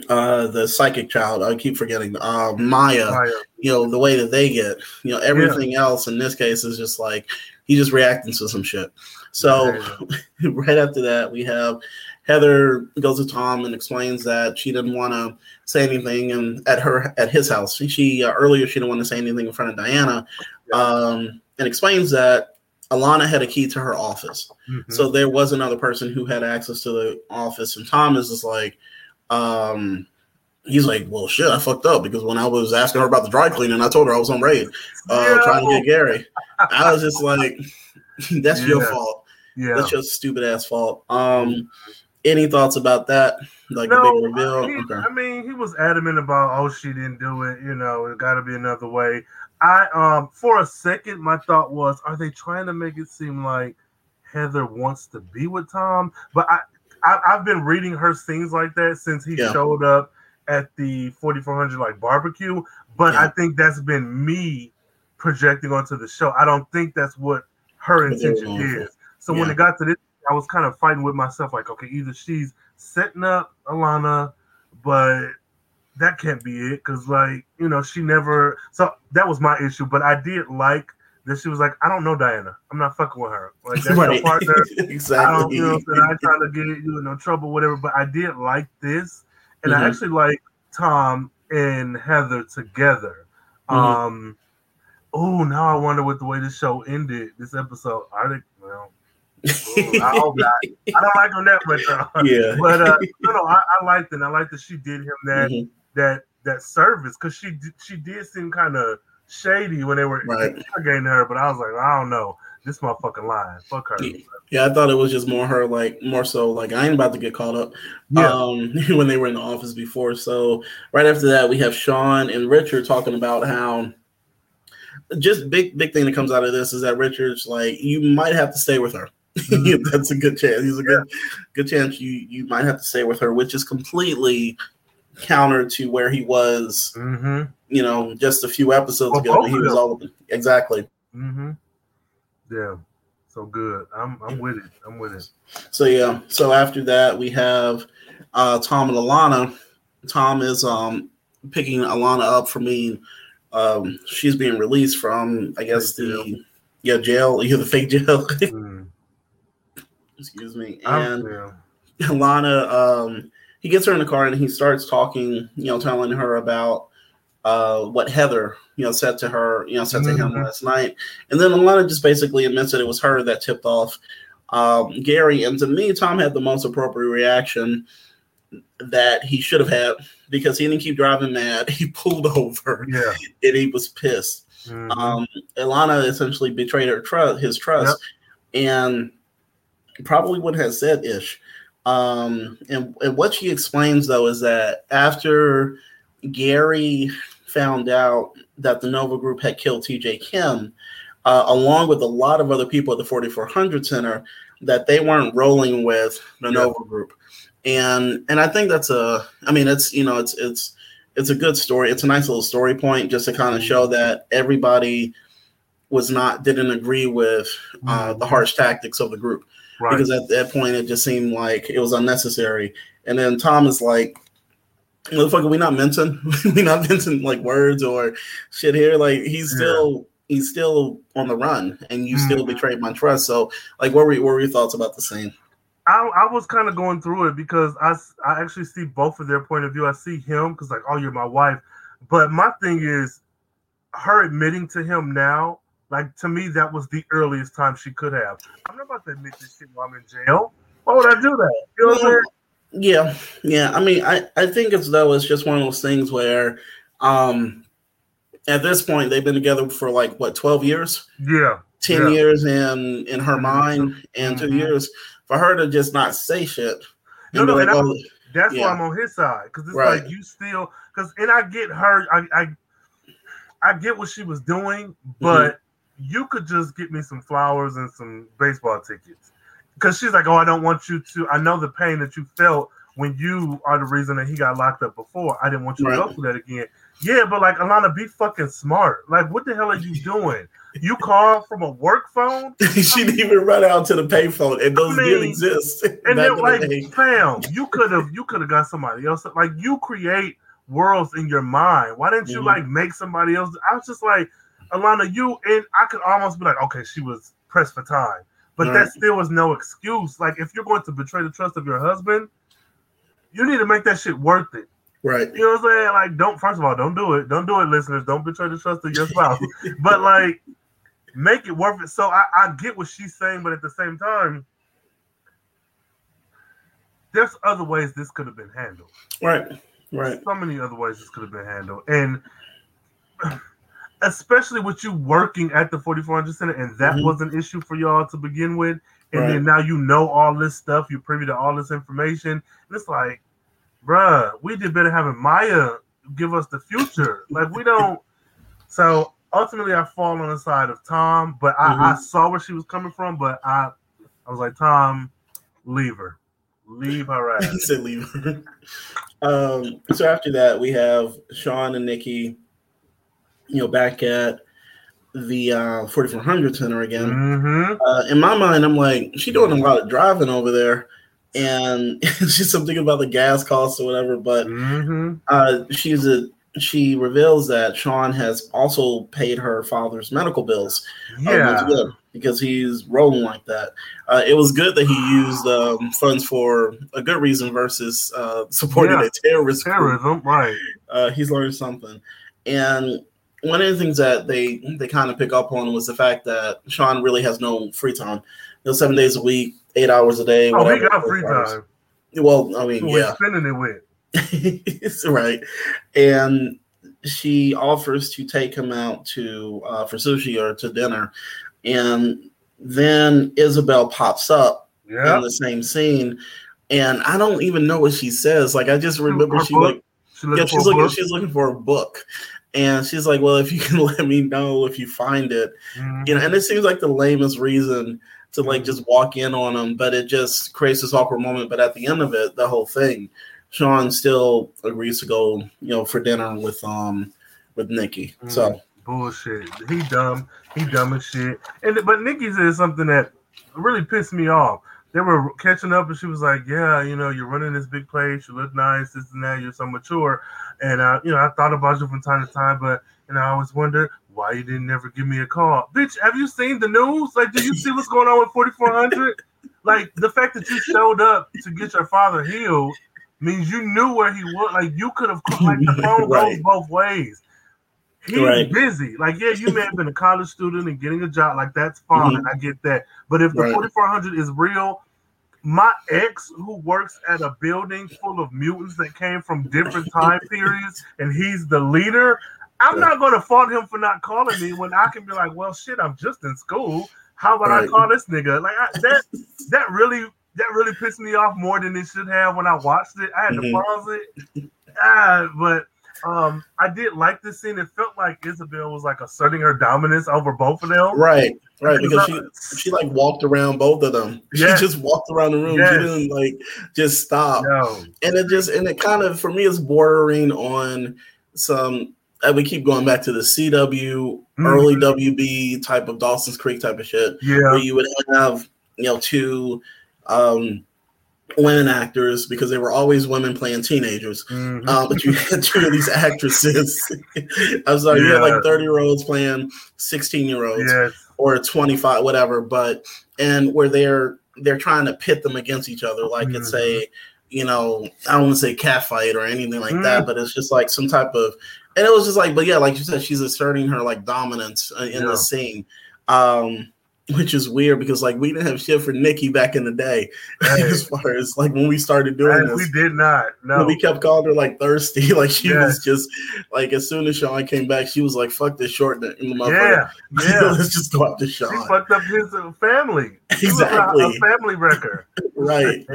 uh the psychic child i keep forgetting uh maya Maya. you know the way that they get you know everything else in this case is just like he's just reacting to some shit so right after that we have heather goes to tom and explains that she didn't want to say anything and at her at his house she, she uh, earlier she didn't want to say anything in front of diana um and explains that alana had a key to her office Mhm. so there was another person who had access to the office and tom is just like um he's like, well, shit, I fucked up because when I was asking her about the dry cleaning, I told her I was on raid, uh, Yeah. trying to get Gary. I was just like, that's your fault. Yeah. That's your stupid ass fault. Um, any thoughts about that? Like the big reveal? he- okay. I mean, he was adamant about, oh, she didn't do it. You know, it got to be another way. I, um, for a second, my thought was, are they trying to make it seem like Heather wants to be with Tom? But I, I I've been reading her scenes like that since he Yeah. showed up at the 4400 like barbecue. But Yeah. I think that's been me projecting onto the show. I don't think that's what her What they were intention is. So when it got to this, I was kind of fighting with myself, like, okay, either she's setting up Alana, but that can't be it because, like, you know, she never. So that was my issue. But I did like that she was like, I don't know Diana. I'm not fucking with her. Like that's Right. your partner. I don't, exactly. you know, I'm saying? I ain't trying to get you in no trouble, whatever. But I did like this, and Mhm. I actually like Tom and Heather together. Mhm. Um, oh, now I wonder what the way this show ended. This episode, are they? Ooh, I hope not. I don't like them that much. though. yeah. But uh, no, no, I, I liked it. I liked that she did him that Mhm. that that service because she she did seem kind of shady when they were Right. interrogating her. But I was like, I don't know, this motherfucking lying. Fuck her. Yeah. Yeah, I thought it was just more her, like more so, like I ain't about to get caught up. Yeah. Um, when they were in the office before. So right after that, we have Sean and Richard talking about how just big big thing that comes out of this is that Richard's like you might have to stay with her. That's a good chance. He's a good good chance you you might have to stay with her, which is completely counter to where he was, Mm-hmm. you know, just a few episodes Well, ago. He was all exactly. Mm-hmm. Yeah. So good. I'm I'm with it. I'm with it. So yeah. So after that, we have uh, Tom and Alana. Tom is um, picking Alana up for being um, she's being released from I guess the yeah jail. Yeah, the fake jail. Excuse me. And. Alana, um, he gets her in the car and he starts talking. You know, telling her about uh, what Heather you know said to her. You know, said to him Mhm. last night. And then Alana just basically admits that it was her that tipped off um, Gary. And to me, Tom had the most appropriate reaction that he should have had because he didn't keep driving mad. He pulled over Yeah. and he was pissed. Mhm. Um, Alana essentially betrayed her trust, his trust, and probably would have said ish. Um, and, and what she explains though is that after Gary found out that the Nova Group had killed TJ Kim, uh, along with a lot of other people at the 4400 Center, that they weren't rolling with the Yeah. Nova Group, and and I think that's a, I mean, it's you know, it's it's it's a good story. It's a nice little story point just to kind of show that everybody was not didn't agree with uh, the harsh tactics of the group right. because at that point it just seemed like it was unnecessary. And then Tom is like, "Motherfucker, we not mention we not mention like words or shit here. Like he's Yeah. still he's still on the run, and you still Mhm. betrayed my trust. So, like, what were what were your thoughts about the scene? I, I was kind of going through it because I, I actually see both of their point of view. I see him because like, oh, you're my wife, but my thing is, her admitting to him now, like to me, that was the earliest time she could have. I'm not about to admit this shit while I'm in jail. Why would I do that? You know what I'm saying? Yeah, yeah. I mean, I I think as though it's just one of those things where, um, at this point they've been together for like what twelve years. Yeah. 10 Yeah. years in in her mind and two Mhm. years for her to just not say shit No, no, like, and I- oh, That's Yeah. why I'm on his side because it's Right. like you still because and I get her. I I, I get what she was doing, but you could just get me some flowers and some baseball tickets because she's like, oh, I don't want you to. I know the pain that you felt when you are the reason that he got locked up before. I didn't want you to go through that again. Yeah, but like Alana, be fucking smart. Like, what the hell are you doing? You call from a work phone, she didn't even run out to the payphone and those I did exist and then the like, day. fam, you could have you could have got somebody else. Like, you create worlds in your mind. Why didn't you Mhm. like make somebody else? I was just like, Alana, you and I could almost be like, okay, she was pressed for time, but Right. that still was no excuse. Like, if you're going to betray the trust of your husband, you need to make that shit worth it. right You know what I'm saying? Like, don't first of all, don't do it. Don't do it, listeners. Don't betray the trust of your spouse. but like, make it worth it. So I, I get what she's saying, but at the same time, there's other ways this could have been handled. right Right. So many other ways this could have been handled, and especially with you working at the 4400 Center, and that Mhm. was an issue for y'all to begin with, and Right. then now you know all this stuff, you're privy to all this information, and it's like, bruh, we did better having Maya give us the future. Like we don't. So ultimately, I fall on the side of Tom, but I, I Mhm. saw where she was coming from, but I, I was like, Tom, leave her, leave her ass. He said leave her. um, so after that, we have Sean and Nikki, you know, back at the uh, 4400 Center again. hmm Uh, in my mind, I'm like, she doing a lot of driving over there, and she's something about the gas costs or whatever. But hmm uh, she's a she reveals that Sean has also paid her father's medical bills. uh, Yeah. because he's rolling like that. Uh, it was good that he used um, funds for a good reason versus uh, supporting Yeah. a terrorist group. Terrorism, right? Uh, he's learned something, and one of the things that they they kind of pick up on was the fact that Sean really has no free time. You know, seven days a week, eight hours a day. Oh, he got free time. Well, I mean, Who we yeah, spending it with? it's right. And she offers to take him out to uh, for sushi or to dinner, and then Isabel pops up Yeah. in the same scene, and I don't even know what she says. Like I just remember Her she book? like She yeah, she's looking she's looking for a book. And she's like, Well, if you can let me know if you find it, Mhm. you know, and it seems like the lamest reason to like just walk in on him, but it just creates this awkward moment. But at the end of it, the whole thing, Sean still agrees to go, you know, for dinner with um with Nikki. Mm. So bullshit. He dumb. He dumb as shit. And but Nikki said something that really pissed me off. They were catching up, and she was like, "Yeah, you know, you're running this big place. You look nice, this and that. You're so mature." And uh, you know, I thought about you from time to time, but and I always wonder why you didn't ever give me a call, bitch. Have you seen the news? Like, do you see what's going on with 4400? like, the fact that you showed up to get your father healed means you knew where he was. Like, you could have like the phone Right. goes both ways. He's Right. busy. Like, yeah, you may have been a college student and getting a job. Like, that's fine. I get that. But if the Right. 4400 is real, my ex who works at a building full of mutants that came from different time periods and he's the leader, I'm not going to fault him for not calling me when I can be like, well, shit, I'm just in school. How about I call this nigga? Like, I, that, that really. That really pissed me off more than it should have when I watched it. I had to Mhm. pause it. Ah, but um, I did like this scene. It felt like Isabel was like asserting her dominance over both of them. right, right, because she she like walked around both of them. Yes. She just walked around the room. Yes. She didn't like just stop. No. and it just and it kind of for me is bordering on some and we keep going back to the CW Mhm. early WB type of Dawson's Creek type of shit Yeah. where you would have you know two um women actors because they were always women playing teenagers Mhm. uh, but you had two of these actresses I'm sorry you had like 30 year olds playing 16 year olds yes. or 25 whatever but and where they're they're trying to pit them against each other like it's a you know i don't want to say cat fight or anything like that Mm. but it's just like some type of and it was just like but yeah like you said she's asserting her like dominance uh, in Yeah. the scene um which is weird because like we didn't have shit for Nikki back in the day Hey. as far as like when we started doing And this we did not. No. we kept calling her like thirsty. Like she was just like as soon as Sean came back, she was like, "Fuck this short in the yeah. Yeah. Let's just go after She Sean." fucked up his uh, family. Was a- Exactly. A, family wrecker. right.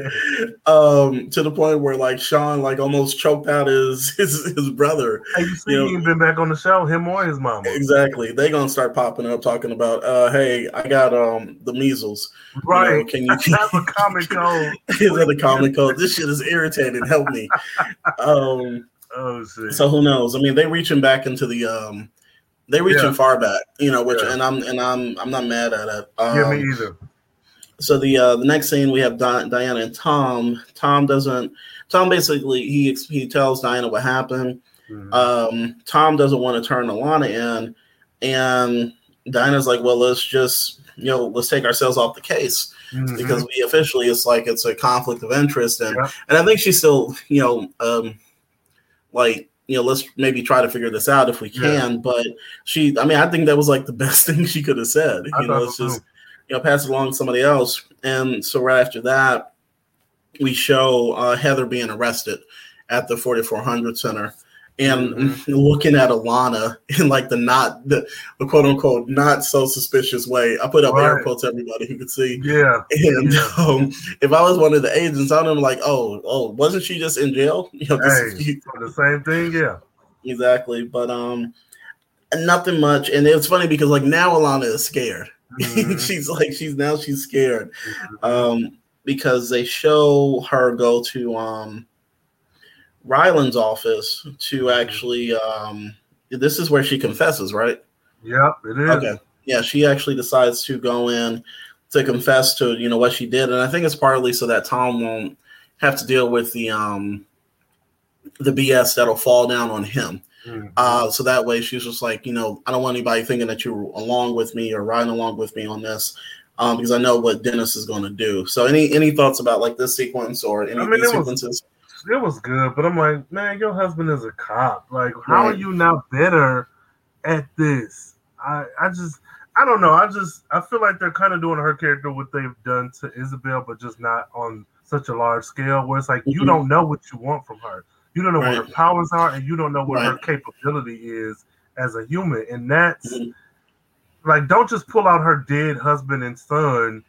Um, to the point where like Sean like almost choked out his his, his brother. Hey, you see, You know- been back on the show, him or his mama. Exactly. They gonna start popping up talking about, uh, hey, I got um the measles. Right. know, can you- have a comic code. Is that a comic code? This shit is irritating. Help me. Um, Oh so who knows? I mean, they reaching back into the um, they reaching Yeah. far back, you know. Which Yeah. and I'm and I'm I'm not mad at it. Um, yeah, me either. so the uh, the next scene we have Di- Diana and Tom. Tom doesn't. Tom basically he he tells Diana what happened. Mhm. Um, Tom doesn't want to turn Alana in, and Diana's like, "Well, let's just you know let's take ourselves off the case Mhm. because we officially it's like it's a conflict of interest, and Yeah. and I think she's still you know um, like." You know, let's maybe try to figure this out if we Yeah. can. But she, I mean, I think that was like the best thing she could have said. I You know, it's just you know, pass it along to somebody else. And so right after that, we show uh, Heather being arrested, at the 4400 Center. And looking at Alana in like the not the, the quote unquote not so suspicious way, I put up air Right. quotes everybody who could see. Yeah. And Yeah. um, if I was one of the agents, I'd be like, "Oh, oh, wasn't she just in jail?" You know, Hey, the same thing, yeah. exactly. But um, nothing much. And it's funny because like now Alana is scared. Mhm. she's like she's now she's scared um, because they show her go to um, Ryland's office to actually. Um, this is where she confesses, right? Yep, it is. Okay. Yeah, she actually decides to go in to confess to you know what she did, and I think it's partly so that Tom won't have to deal with the um the BS that'll fall down on him. Mhm. Uh, so that way she's just like, you know, I don't want anybody thinking that you're along with me or riding along with me on this, um, because I know what Dennis is going to do. So any any thoughts about like this sequence or any I of mean, it was- sequences? It was good, but I'm like, man, your husband is a cop. Like, how are you not better at this? I, I just, I don't know. I just, I feel like they're kind of doing her character what they've done to Isabel, but just not on such a large scale. Where it's like you Mhm. don't know what you want from her. You don't know what her powers are, and you don't know what her capability is as a human. And that's Mhm. like, don't just pull out her dead husband and son,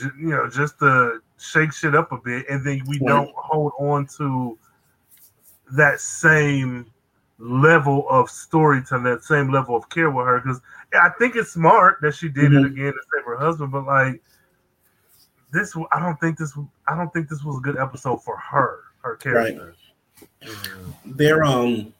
you know, just to shake shit up a bit, and then we Right. don't hold on to that same level of storytelling, that same level of care with her. Because I think it's smart that she did Mhm. it again to save her husband, but like this, I don't think this, I don't think this was a good episode for her, her character. Mhm. There, um,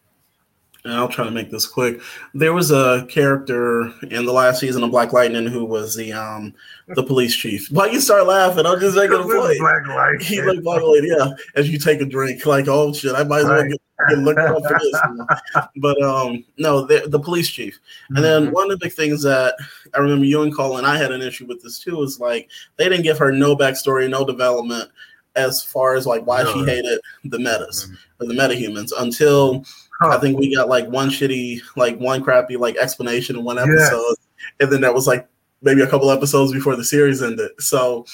and I'll try to make this quick. There was a character in the last season of Black Lightning who was the um the police chief. Why you start laughing? I'm just making a point. Black Light. He looked Black Lady, yeah. As you take a drink, like oh shit, I might as well get, get looked up for this. But um, no, the, the police chief. And then Mhm. one of the big things that I remember you and Colin, I had an issue with this too, is like they didn't give her no backstory, no development as far as like why she hated the metas or the metahumans until I think we got like one shitty, like one crappy like explanation in one Yes. episode, and then that was like maybe a couple episodes before the series ended. So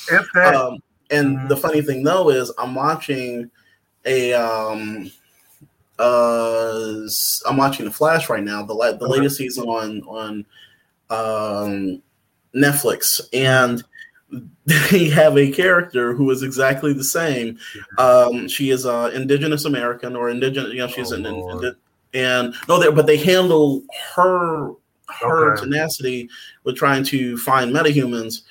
um, and Mhm. the funny thing though is I'm watching a um uh I'm watching the Flash right now, the la- the latest season on on um Netflix and they have a character who is exactly the same. Um she is uh indigenous American or indigenous you know she's Oh, an indi- and no they but they handle her her Okay. tenacity with trying to find metahumans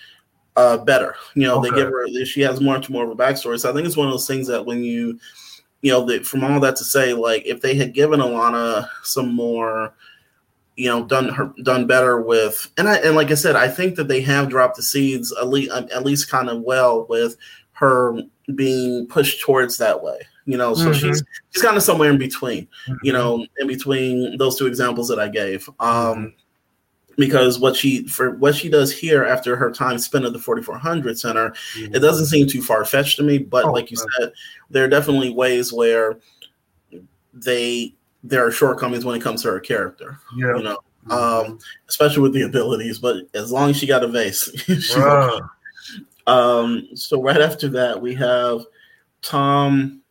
uh better. You know, they Okay. give her she has much more of a backstory. So I think it's one of those things that when you you know, that from all that to say, like if they had given Alana some more, you know, done her done better with, and I and like I said, I think that they have dropped the seeds at least at least kind of well with her being pushed towards that way. You know, so Mhm. she's she's kind of somewhere in between. You Mm-hmm. know, in between those two examples that I gave. Um, because what she for what she does here after her time spent at the 4400 center it doesn't seem too far fetched to me, but Oh, like you no. said, there are definitely ways where they there are shortcomings when it comes to her character. yeah, You know, um, especially with the abilities. But as long as she got a vase, she's okay. Um, so right after that, we have Tom.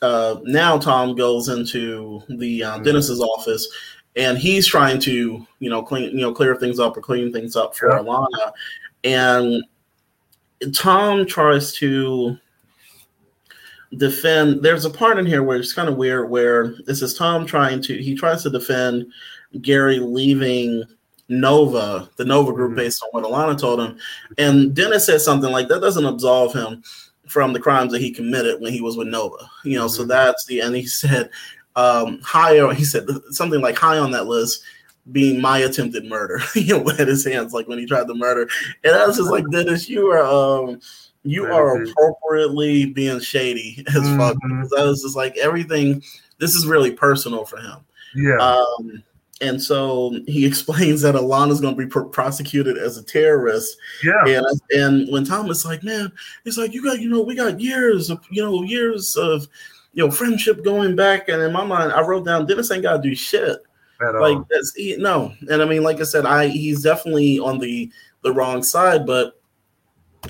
Uh, now Tom goes into the uh, Mhm. Dennis's office, and he's trying to, you know, clean, you know, clear things up or clean things up for Yeah. Alana. And Tom tries to defend. There's a part in here where it's kind of weird, where this is Tom trying to. He tries to defend Gary leaving Nova, the Nova group, Mhm. based on what Alana told him. And Dennis said something like that doesn't absolve him from the crimes that he committed when he was with Nova. You know, so Mhm. that's the and he said um higher he said something like high on that list being my attempted murder. you know, at his hands like when he tried to murder. And I was just like, Dennis, you are um you are appropriately being shady as fuck. Mhm. Because I was just like everything this is really personal for him. yeah, Um, and so he explains that Alana's going to be pr- prosecuted as a terrorist. yeah, And and when Thomas like, man, it's like you got, you know, we got years of, you know, years of, you know, friendship going back. And in my mind, I wrote down Dennis ain't got to do shit. at all. Like that's he, no. And I mean, like I said, I he's definitely on the the wrong side, but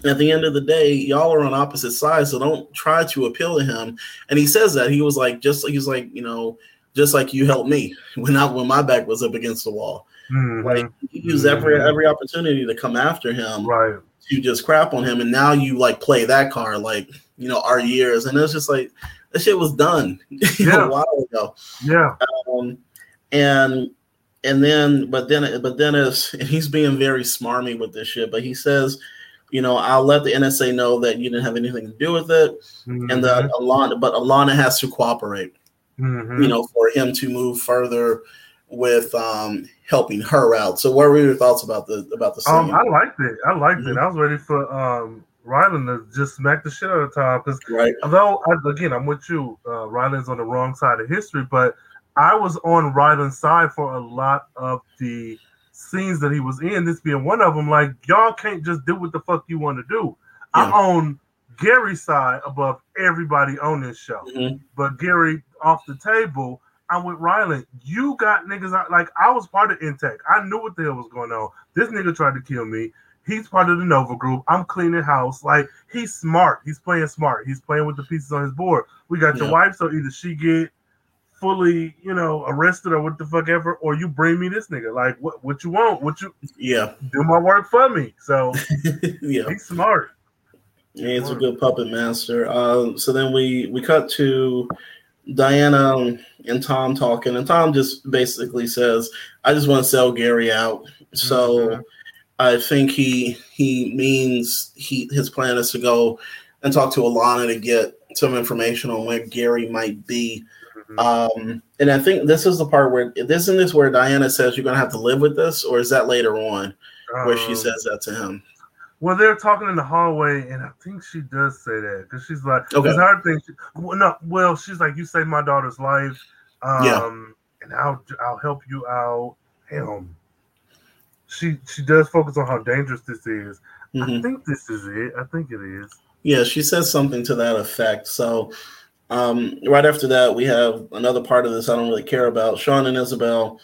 at the end of the day, y'all are on opposite sides, so don't try to appeal to him. And he says that he was like, just he was like, you know, just like you helped me when I when my back was up against the wall. Mhm. Like you use every every opportunity to come after him, right. to just crap on him, and now you like play that card, like you know, our years, and it's just like that shit was done Yeah. a while ago. Yeah. Um, and and then but then but then it's and he's being very smarmy with this shit, but he says, you know, I'll let the NSA know that you didn't have anything to do with it, Mm-hmm. and that Alana, but Alana has to cooperate, Mhm. you know, for him to move further with um helping her out. So, what were your thoughts about the about the scene? Um, I liked it. I liked Mhm. it. I was ready for um Ryland to just smack the shit out of Tom because right? although I, again I'm with you, uh, Ryland's on the wrong side of history, but I was on Ryland's side for a lot of the scenes that he was in. This being one of them, like y'all can't just do what the fuck you want to do. I'm Yeah. on Gary's side above everybody on this show, Mhm. but Gary off the table. I'm with Ryland. You got niggas out like I was part of NTAC. I knew what the hell was going on. This nigga tried to kill me. He's part of the Nova group. I'm cleaning house. Like he's smart. He's playing smart. He's playing with the pieces on his board. We got your wife, so either she get fully, you know, arrested or what the fuck ever, or you bring me this nigga. Like what what you want? What you Yeah, do my work for me. So yeah. he's smart. Yeah, it's a good puppet master. Uh, so then we we cut to Diana and Tom talking, and Tom just basically says, "I just want to sell Gary out." So Mhm. I think he he means he his plan is to go and talk to Alana to get some information on where Gary might be. Mhm. Um, and I think this is the part where isn't this where Diana says you're gonna have to live with this, or is that later on where she Um, says that to him? Well, they're talking in the hallway, and I think she does say that because she's like, Okay. her thing, she, well, no, well, she's like, you saved my daughter's life, um, Yeah. and I'll I'll help you out. Damn. She she does focus on how dangerous this is. I Mhm. think this is it. I think it is. Yeah, she says something to that effect. So, um, right after that, we have another part of this I don't really care about. Sean and Isabel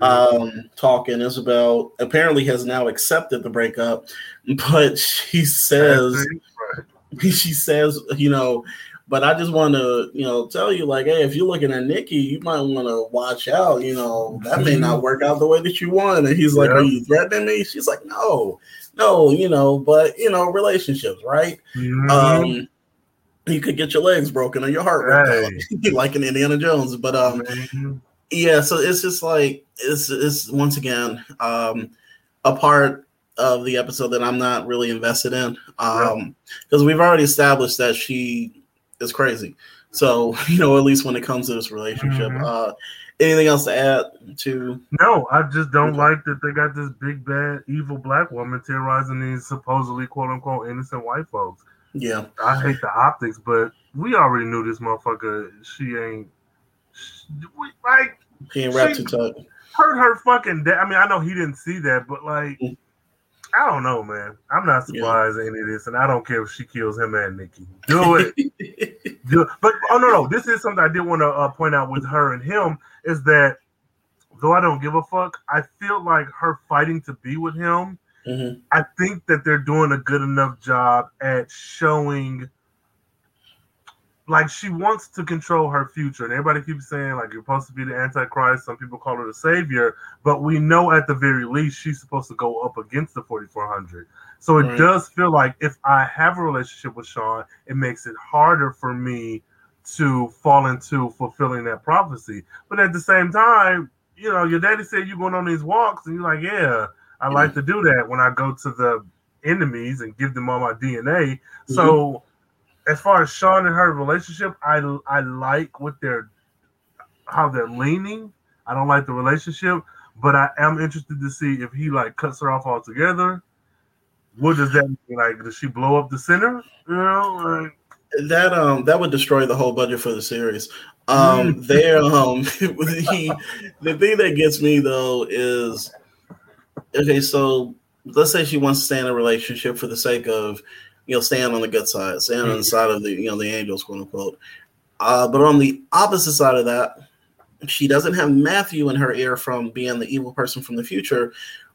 um, talking. Isabel apparently has now accepted the breakup, but she says, she says, you know, but I just want to, you know, tell you, like, hey, if you're looking at Nikki, you might want to watch out. You know, that may not work out the way that you want. And he's like, Yeah. are you threatening me? She's like, no, no, you know, but you know, relationships, right? Mhm. Um, you could get your legs broken or your heart right. Like in Indiana Jones. But um, Mhm. yeah, so it's just like it's it's once again um a part of the episode that I'm not really invested in. Um because we've already established that she is crazy. So, you know, at least when it comes to this relationship. Mhm. Uh anything else to add to No, I just don't Okay. like that they got this big bad evil black woman terrorizing these supposedly quote unquote innocent white folks. Yeah. I hate the optics, but we already knew this motherfucker. She ain't. She, we, like He ain't wrapped too tight. hurt her fucking. Da- I mean, I know he didn't see that, but like, Mm. I don't know, man. I'm not surprised at any of this, and I don't care if she kills him and Nikki. Do it. Do it. But oh no, no, this is something I did want to uh, point out with her and him is that though I don't give a fuck, I feel like her fighting to be with him. Mhm. I think that they're doing a good enough job at showing like she wants to control her future. And everybody keeps saying like you're supposed to be the antichrist. Some people call her the savior. But we know at the very least she's supposed to go up against the 4400 so it Right. does feel like if i have a relationship with sean it makes it harder for me to fall into fulfilling that prophecy. But at the same time you know your daddy said you're going on these walks and you're like yeah i like to do that when i go to the enemies and give them all my dna so as far as Sean and her relationship, I I like what they're how they're leaning. I don't like the relationship, but I am interested to see if he like cuts her off altogether. What does that mean? Like, does she blow up the center? You know, like, that um that would destroy the whole budget for the series. Um there um he, the thing that gets me though is okay, so let's say she wants to stay in a relationship for the sake of you know staying on the good side, staying on the side of the you know the angels, quote unquote. Uh, but on the opposite side of that, she doesn't have Matthew in her ear from being the evil person from the future,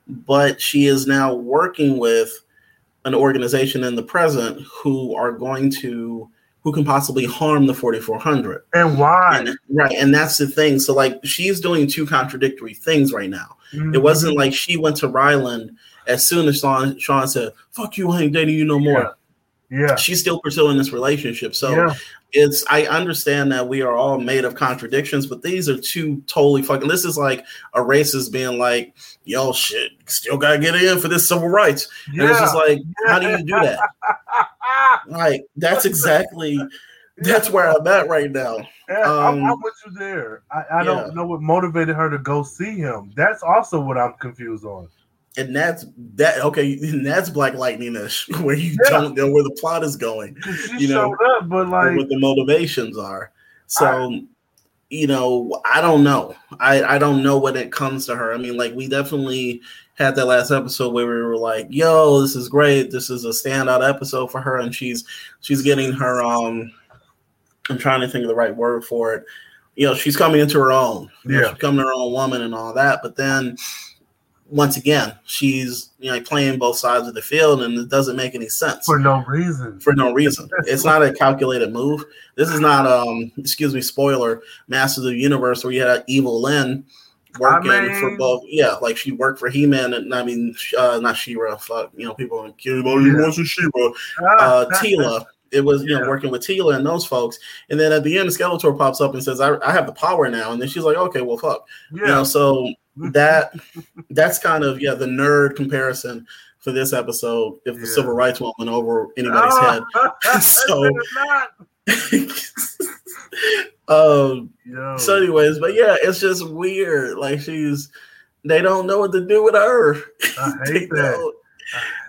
but she is now working with an organization in the present who are going to who can possibly harm the 4400 and why? And, right and that's the thing. So like she's doing two contradictory things right now. Mhm. it wasn't like she went to ryland as soon as sean, sean said fuck you i ain't dating you no more. Yeah. She's still pursuing this relationship. So Yeah. it's i understand that we are all made of contradictions but these are two totally fucking this is like a racist being like yo shit still gotta get in for this civil rights. And it's just Yeah. like how do you do that like that's exactly that's where i'm at right now Yeah, I'm, Um, I'm with you there. I, I yeah. don't know what motivated her to go see him. That's also what I'm confused on. and that's that okay and that's black lightning-ish where you Yeah. don't know where the plot is going. You know, showed up, but like, what the motivations are. So, you know, I don't know. I I don't know when it comes to her. I mean, like we definitely had that last episode where we were like, "Yo, this is great. This is a standout episode for her," and she's she's getting her um. I'm trying to think of the right word for it. You know, she's coming into her own. You know, Yeah. she's becoming her own woman and all that. But then, once again, she's you know playing both sides of the field, and it doesn't make any sense for no reason. for no reason. It's not a calculated move. This is not um excuse me, spoiler, Masters of the Universe where you had Evil Lynn working I mean- for both yeah, like she worked for He Man and I mean uh not She-Ra, fuck, you know, people like you know, you Yeah. want some She-Ra. Uh Teela. It was, you know, working with Teela and those folks. And then at the end, Skeletor pops up and says, I, I have the power now. And then she's like, okay, well, fuck. yeah. You know, so that that's kind of yeah the nerd comparison for this episode if the civil rights won't went over anybody's head So-. um Yo. so anyways but yeah it's just weird like she's they don't know what to do with her I hate that.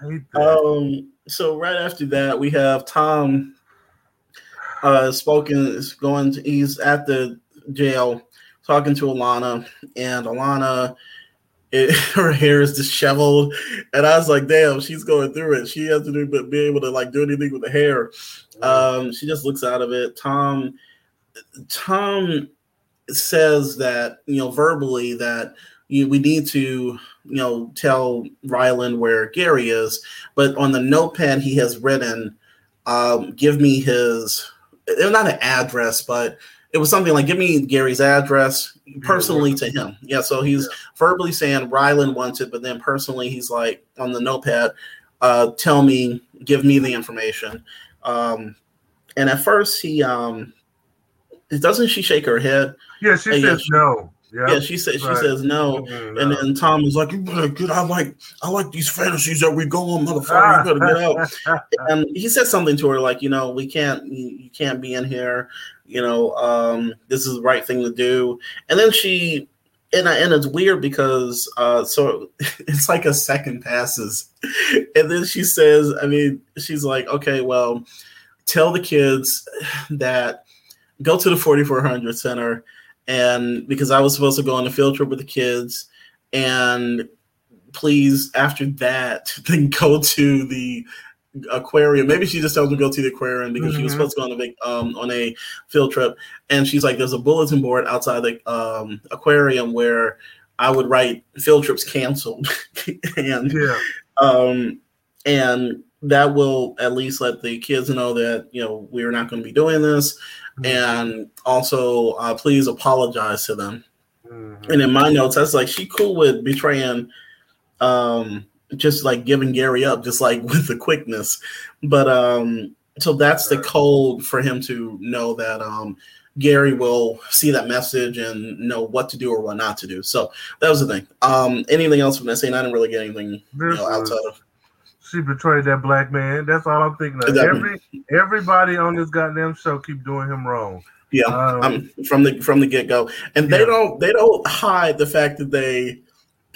I hate that. um so right after that we have tom uh spoken is going to he's at the jail talking to alana and alana it, her hair is disheveled. And i was like damn she's going through it. She has to do but be able to like do anything with the hair. Um she just looks out of it. Tom tom says that you know verbally that you, we need to you know tell ryland where gary is. But on the notepad he has written um give me his not an address but it was something like give me gary's address personally to him yeah so he's verbally saying ryland wants it but then personally he's like on the notepad uh tell me give me the information um and at first he um doesn't she shake her head yeah, she uh, yeah, says she- no. Yeah. yeah she says she Right. says no Mhm, and then Tom is like, "You better get. I like, I like these fantasies that we go on, motherfucker. You better get out." and he said something to her like, "You know, we can't. You, you can't be in here. You know, um, this is the right thing to do." And then she, and and it's weird because, uh, so it's like a second passes, and then she says, "I mean, she's like, okay, well, tell the kids that go to the 4400 center." and because I was supposed to go on a field trip with the kids, and please after that then go to the aquarium. Maybe she just tells me to go to the aquarium because she was Mhm. supposed to go on a big, um on a field trip, and she's like, "There's a bulletin board outside the um aquarium where I would write field trips canceled," and yeah. um, and that will at least let the kids know that you know we're not going to be doing this, and also uh, please apologize to them. Mhm. And in my notes, that's like she cool with betraying, um, just like giving Gary up, just like with the quickness. But um, so that's the code for him to know that um, Gary will see that message and know what to do or what not to do. So that was the thing. Um, anything else from that scene? I didn't really get anything you know, outside of. She betrayed that black man. That's all I'm thinking of. Every everybody on this goddamn show keep doing him wrong. Yeah, Um, from the from the get go, and they Yeah. don't they don't hide the fact that they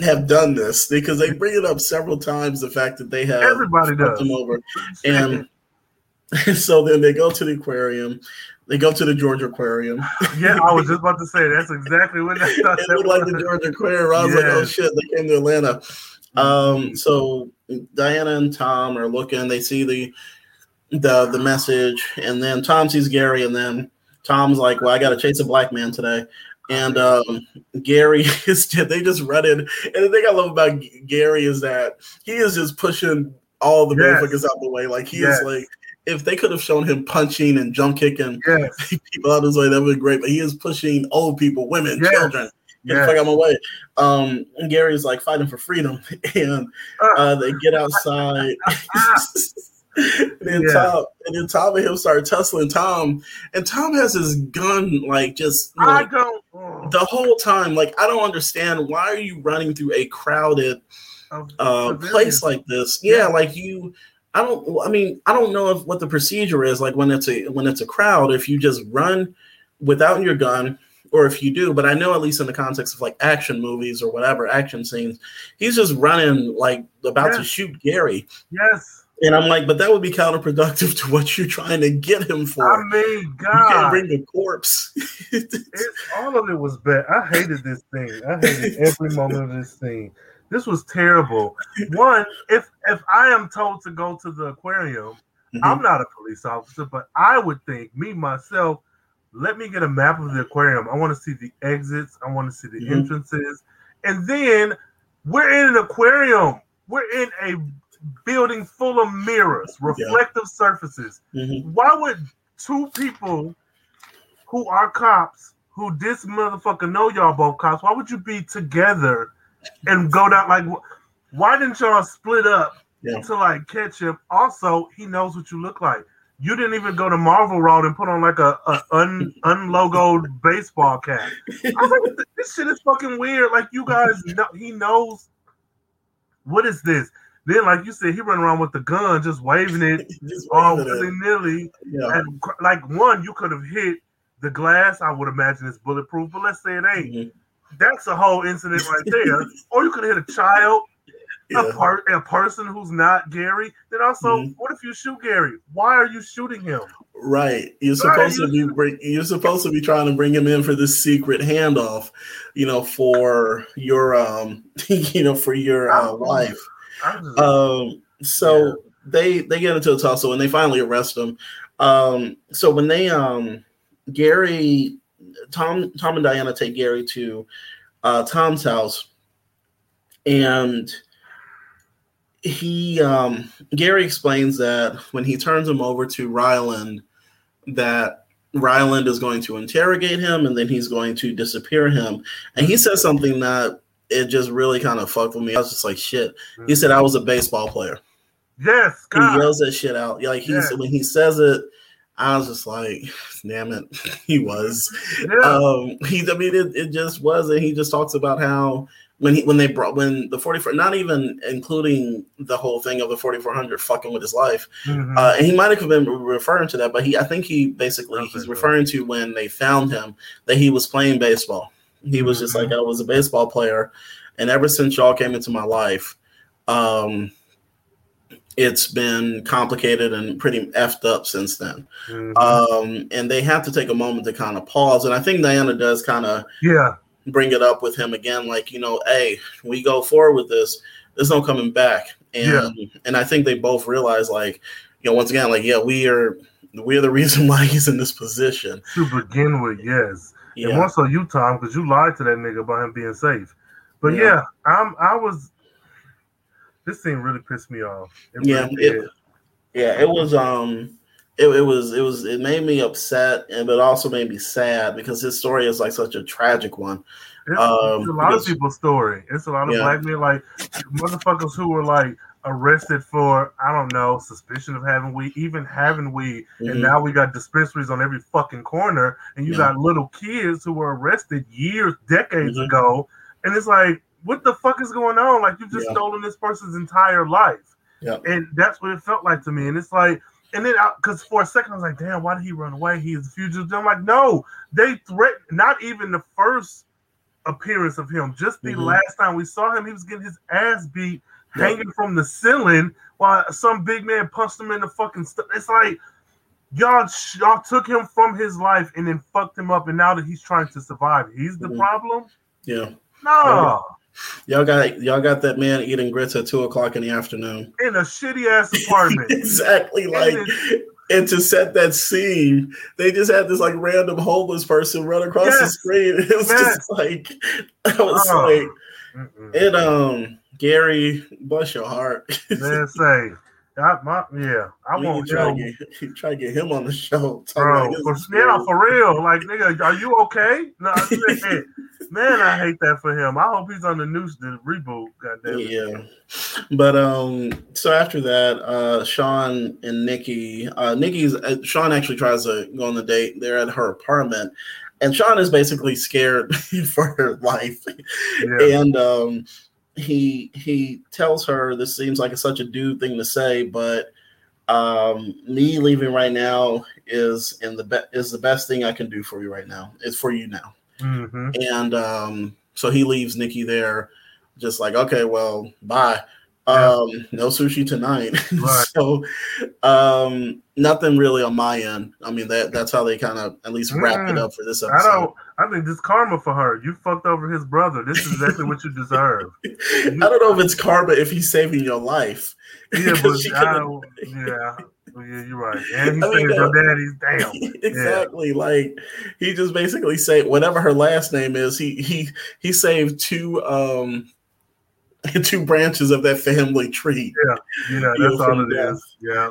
have done this because they bring it up several times. The fact that they have Everybody does. them over, and so then they go to the aquarium. They go to the Georgia Aquarium. yeah, I was just about to say that's exactly what I thought. it looked like the. Georgia Aquarium. I was like, oh shit, they came to Atlanta. Um, so Diana and Tom are looking. They see the the the message, and then Tom sees Gary, and then Tom's like, "Well, I got to chase a black man today." And um, Gary is they just run in. And the thing I love about Gary is that he is just pushing all the Yes. motherfuckers out the way. Like he Yes. is like, if they could have shown him punching and jump kicking Yes. people out of his way, that would be great. But he is pushing old people, women, Yes. children. Get Yes. the fuck out of my way. Um, and Gary's like fighting for freedom, and uh, they get outside. and then Yeah. Tom and then Tom and him start tussling Tom, and Tom has his gun like just you know, I don't. oh, the whole time. Like I don't understand why are you running through a crowded uh, place like this. Yeah, like you. I don't. I mean, I don't know if what the procedure is like when it's a when it's a crowd. If you just run without your gun, or if you do. But I know at least in the context of like action movies or whatever action scenes, he's just running like about to shoot Gary. Yes. And I'm like, but that would be counterproductive to what you're trying to get him for. I mean, God, you can't bring the corpse. All of it was bad. I hated this thing. I hated every moment of this thing. This was terrible. One, if if I am told to go to the aquarium, Mhm. I'm not a police officer, but I would think, me myself, let me get a map of the aquarium. I want to see the exits. I want to see the Mhm. entrances. And then we're in an aquarium. We're in a building full of mirrors, reflective surfaces. Mhm. Why would two people who are cops, who this motherfucker know y'all both cops, why would you be together and go down like why didn't y'all split up Yeah. to like catch him? Also, he knows what you look like. You didn't even go to Marvel Road and put on like a, a un unlogoed baseball cap. I was like, this shit is fucking weird. Like you guys know he knows what is this? Then, like you said, he run around with the gun, just waving it Just all willy nilly. Yeah. And like one, you could have hit the glass. I would imagine it's bulletproof, but let's say it ain't. Mhm. That's a whole incident right there. or you could hit a child, Yeah. a, per- a person who's not Gary. Then also, Mhm. what if you shoot Gary? Why are you shooting him? Right. You're supposed to be bring, you're supposed to be trying to bring him in for this secret handoff, you know, for your um you know, for your uh, wife. Um so they they get into a tussle and they finally arrest him. Um so when they um Gary Tom Tom and Diana take Gary to uh Tom's house and he um Gary explains that when he turns him over to Ryland that Ryland is going to interrogate him and then he's going to disappear him. And he says something that it just really kind of fucked with me. I was just like, shit. He said I was a baseball player. yes, He yells that shit out. Like he's Yeah. when he says it, I was just like, damn it, he was. Yeah. Um, he, I mean, it, it just was, and he just talks about how when he when they brought when the forty four, not even including the whole thing of the forty four hundred fucking with his life, Mhm. uh, and he might have been referring to that, but he, I think he basically he's referring to when they found him that he was playing baseball. He was just Mm-hmm. like, I was a baseball player, and ever since y'all came into my life, um, it's been complicated and pretty effed up since then. Mhm. Um, and they have to take a moment to kind of pause, and I think Diana does kind of yeah. bring it up with him again, like you know, hey, we go forward with this. There's no coming back, and and I think they both realize, like, you know, once again, like, yeah, we are we are the reason why he's in this position. To begin with, yes. And Yeah, more so you, Tom, because you lied to that nigga about him being safe. But Yeah. yeah, I'm I was this thing really pissed me off. It Yeah, really it- yeah, it was um. It, it was it was it made me upset and but also made me sad because his story is like such a tragic one. It's, Um, it's a lot because- of people's story. It's a lot of Yeah. black men, like motherfuckers who were like arrested for I don't know suspicion of having weed, even having weed, Mhm. and now we got dispensaries on every fucking corner, and you Yeah. got little kids who were arrested years, decades Mhm. ago, and it's like, what the fuck is going on? Like you've just Yeah. stolen this person's entire life, Yeah. and that's what it felt like to me. And it's like. And then, because for a second I was like, "Damn, why did he run away? He is a fugitive." I'm like, "No, they threatened. Not even the first appearance of him. Just the Mhm. last time we saw him, he was getting his ass beat. Hanging from the ceiling while some big man punched him in the fucking. St- it's like y'all y'all took him from his life and then fucked him up, and now that he's trying to survive, he's the Mhm. problem. Yeah, No, y'all got y'all got that man eating grits at two o'clock in the afternoon. in a shitty ass apartment. exactly like and to set that scene they just had this like random homeless person run across the screen it was Yes. just like i was Oh. like Mm-mm. it um gary bless your heart Man, say I, my, yeah, I We want try, him, to get, try to get him on the show. Bro. For, yeah, for real. Like, nigga, are you okay? No, man, man, I hate that for him. I hope he's on the news, the reboot. Goddamn. it. Yeah. But um so after that, uh Shawn and Nikki, uh Nikki's uh, Shawn actually tries to go on the date. They're at her apartment and Shawn is basically scared for her life. Yeah. And um he he tells her this seems like it's such a dude thing to say, but um me leaving right now is in the be- is the best thing I can do for you right now. It's for you now. Mhm. And um, so he leaves Nikki there, just like, okay, well, bye. Yeah. Um, no sushi tonight. Right. so um nothing really on my end. I mean that that's how they kind of at least wrap it Mm. up for this I episode. don't. I think this karma for her. You fucked over his brother. This is exactly what you deserve. I don't know if it's karma if he's saving your life. Yeah, but I, yeah, Well, yeah, you're right. And he I mean, saved uh, your daddy's damn. exactly. Like he just basically say whatever her last name is, he he he saved two um two branches of that family tree. Yeah, You that's all it death. is. Yeah.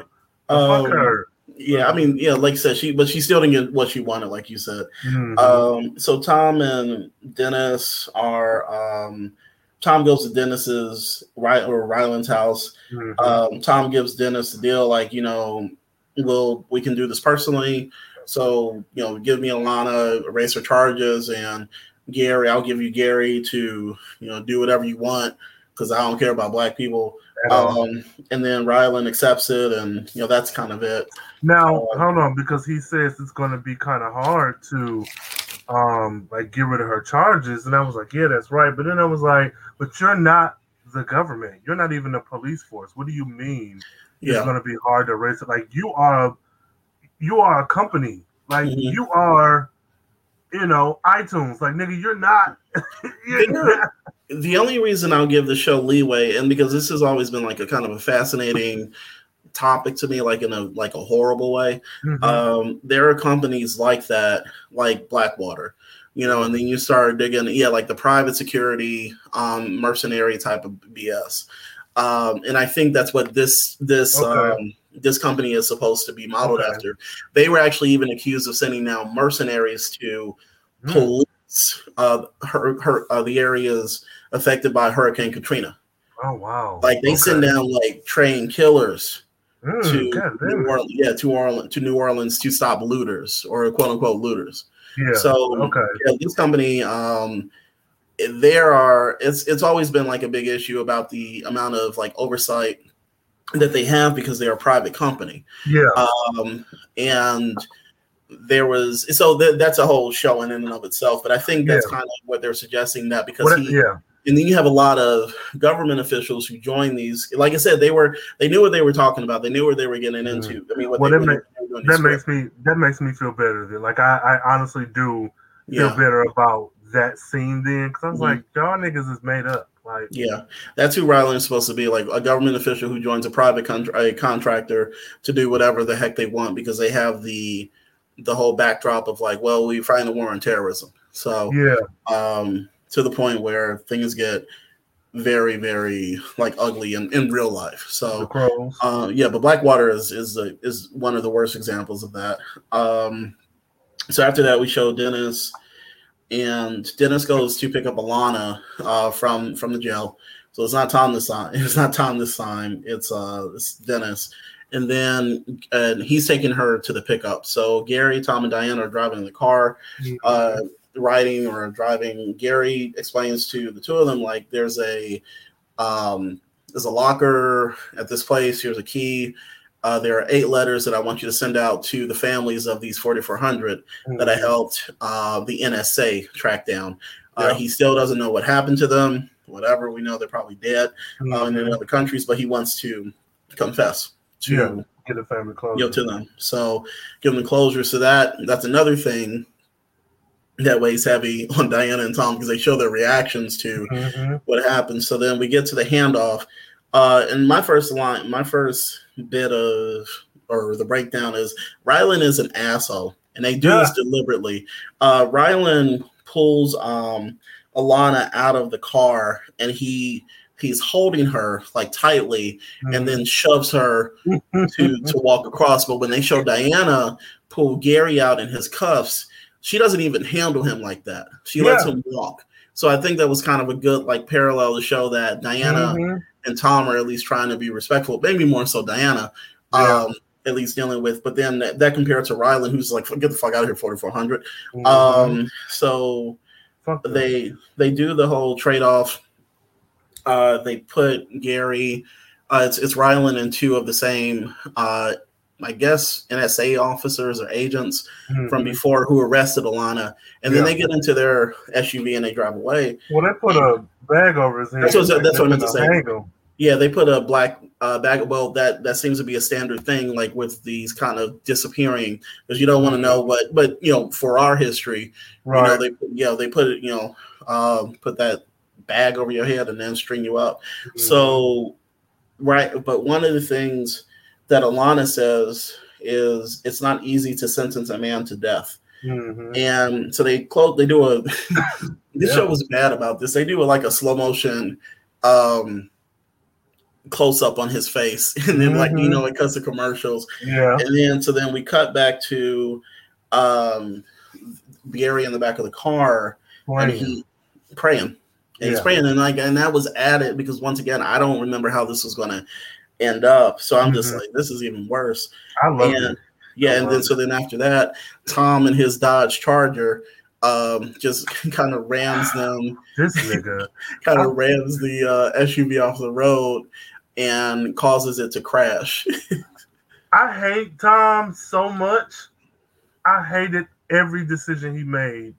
Um, Fuck her. Yeah, I mean, yeah, like I said, she but she still didn't get what she wanted, like you said. Mhm. Um, so Tom and Dennis are um Tom goes to Dennis's right or Ryland's house. Mhm. Um, Tom gives Dennis the deal, like, you know, we'll we can do this personally. So, you know, give me Alana, erase her charges, and Gary, I'll give you Gary to, you know, do whatever you want because I don't care about black people. Um, and then Ryland accepts it, and you know, that's kind of it. Now, uh, hold on, because he says it's going to be kind of hard to, um, like get rid of her charges, and I was like, yeah, that's right. But then I was like, but you're not the government. You're not even the police force. What do you mean? It's going to be hard to erase it. Like you are, you are a company. Like Mhm. you are, you know, iTunes. Like nigga, you're not. you're not- the only reason I'll give the show leeway, and because this has always been like a kind of a fascinating topic to me, like in a like a horrible way. Mhm. Um, there are companies like that, like Blackwater, you know, and then you start digging, yeah, like the private security, um, mercenary type of BS. Um, and I think that's what this this Okay. um, this company is supposed to be modeled Okay. after. They were actually even accused of sending now mercenaries to Hmm. police uh, her, her uh, the areas affected by Hurricane Katrina. oh wow! Like they send Okay. down like trained killers Mm, to God New. Orleans, yeah, to Orleans to New Orleans to stop looters or quote unquote looters. Yeah. So okay. yeah, this company, um, there are it's it's always been like a big issue about the amount of like oversight that they have because they're a private company. Yeah. Um, and there was so th- that's a whole show in and of itself. But I think that's Yeah. kind of what they're suggesting that because What- he, yeah. and then you have a lot of government officials who join these. Like I said, they were they knew what they were talking about. They knew what they were getting into. I mean, what. Well, they, that, what ma- they were doing that makes me that makes me feel better. Then, like I, I honestly do feel Yeah. better about that scene then because I was Mhm. like, y'all niggas is made up. Like, Yeah, that's who Ryland is supposed to be, like a government official who joins a private con- a contractor to do whatever the heck they want because they have the the whole backdrop of like, well, we're fighting the war on terrorism. So, yeah, um, to the point where things get very, very like ugly in, in real life. So, uh, yeah, but Blackwater is is the, is one of the worst examples of that. Um, so after that, we show Dennis, and Dennis goes to pick up Alana uh, from from the jail. So it's not Tom this time. It's not Tom this time. It's uh it's Dennis, and then and he's taking her to the pickup. So Gary, Tom, and Diana are driving in the car, uh, riding or driving. Gary explains to the two of them like there's a um, there's a locker at this place. Here's a key. Uh, there are eight letters that I want you to send out to the families of these 4,400 that I helped uh, the NSA track down. Uh, Yeah. He still doesn't know what happened to them. Whatever, we know they're probably dead uh, in Mhm. other countries, but he wants to confess to Yeah. get a family close. you know, to them. So give them closure. So that that's another thing that weighs heavy on Diana and Tom because they show their reactions to Mhm. what happened. So then we get to the handoff. Uh, and my first line, my first bit of or the breakdown is Ryland is an asshole, and they do this deliberately. Uh, Ryland pulls um, Alana out of the car, and he he's holding her like tightly and then shoves her to to walk across. But when they show Diana pull Gary out in his cuffs, she doesn't even handle him like that. She lets him walk. So I think that was kind of a good like parallel to show that Diana Mhm. and Tom are at least trying to be respectful, maybe more so Diana. Yeah. Um, at least dealing with, but then that, that compared to Ryland, who's like, get the fuck out of here, 4400. Mhm. Um, so Fuck they they do the whole trade off. Uh, they put Gary. Uh, it's it's Ryland and two of the same. Uh, I guess NSA officers or agents Mhm. from before who arrested Alana, and then they get into their SUV and they drive away. Well, they put a bag over his head. That's what- that's what I meant to say. Yeah, they put a black uh, bag. Well, that that seems to be a standard thing, like with these kind of disappearing, because you don't want to know what. But you know, for our history, you know, Right. they you know they put it, you know, um, put that bag over your head and then string you up. Mm-hmm. So, right. But one of the things that Alana says is it's not easy to sentence a man to death. Mhm. And so they close. They do a. this Yeah. show was bad about this. They do a, like a slow motion um close up on his face, and then like you Mhm. know it cuts to commercials, Yeah. and then so then we cut back to um Gary in the back of the car, and he praying. And he's praying, and like, and that was added because once again, I don't remember how this was going to end up. So I'm just Mhm. like, this is even worse. I love and it. yeah, I and then love so then after that, Tom and his Dodge Charger um just kind of rams them, This nigga. kind of rams the uh, SUV off the road and causes it to crash. I hate Tom so much. I hated every decision he made.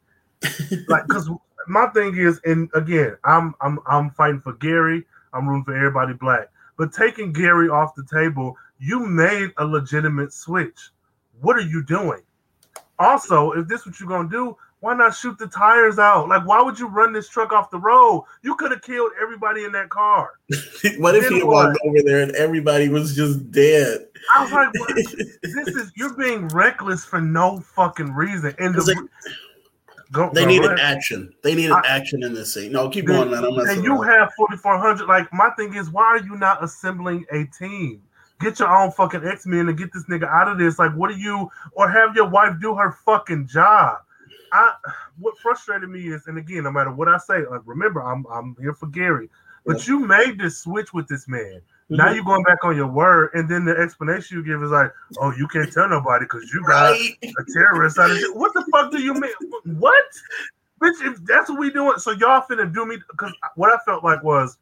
like, cause my thing is, and again, I'm I'm I'm fighting for Gary. I'm rooting for everybody black. But taking Gary off the table, you made a legitimate switch. What are you doing? Also, if this is what you're gonna do, why not shoot the tires out? Like, why would you run this truck off the road? You could have killed everybody in that car. what if he walked what? over there and everybody was just dead? I was like, what? this is you're being reckless for no fucking reason. And the, they- go, They needed ahead. action. They needed I- action in this scene. No, keep Then- going, man. I'm not and you have 4400. Like, my thing is, why are you not assembling a team? Get your own fucking X Men and get this nigga out of this. Like, what do you, or have your wife do her fucking job? I, what frustrated me is, and again, no matter what I say, like, remember, I'm I'm here for Gary, but you made this switch with this man. Now you're going back on your word, and then the explanation you give is like, "Oh, you can't tell nobody because you got right. a terrorist out of. What the fuck do you mean? What? Bitch, if that's what we doing, so y'all finna do me because what I felt like was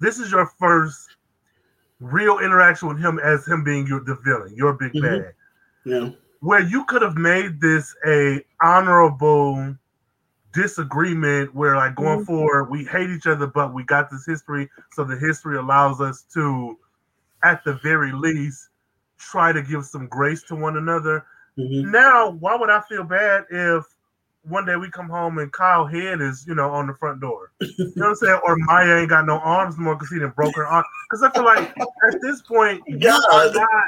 this is your first real interaction with him as him being your the villain, your big Mhm. bad. Yeah. Where you could have made this a honorable disagreement where like going forward we hate each other but we got this history so the history allows us to at the very least try to give some grace to one another Mhm. now, why would I feel bad if one day we come home and Kyle head is, you know, on the front door? You know what I'm saying? Or Maia ain't got no arms no more because he didn't broke her arm. Because I feel like at this point, you are not.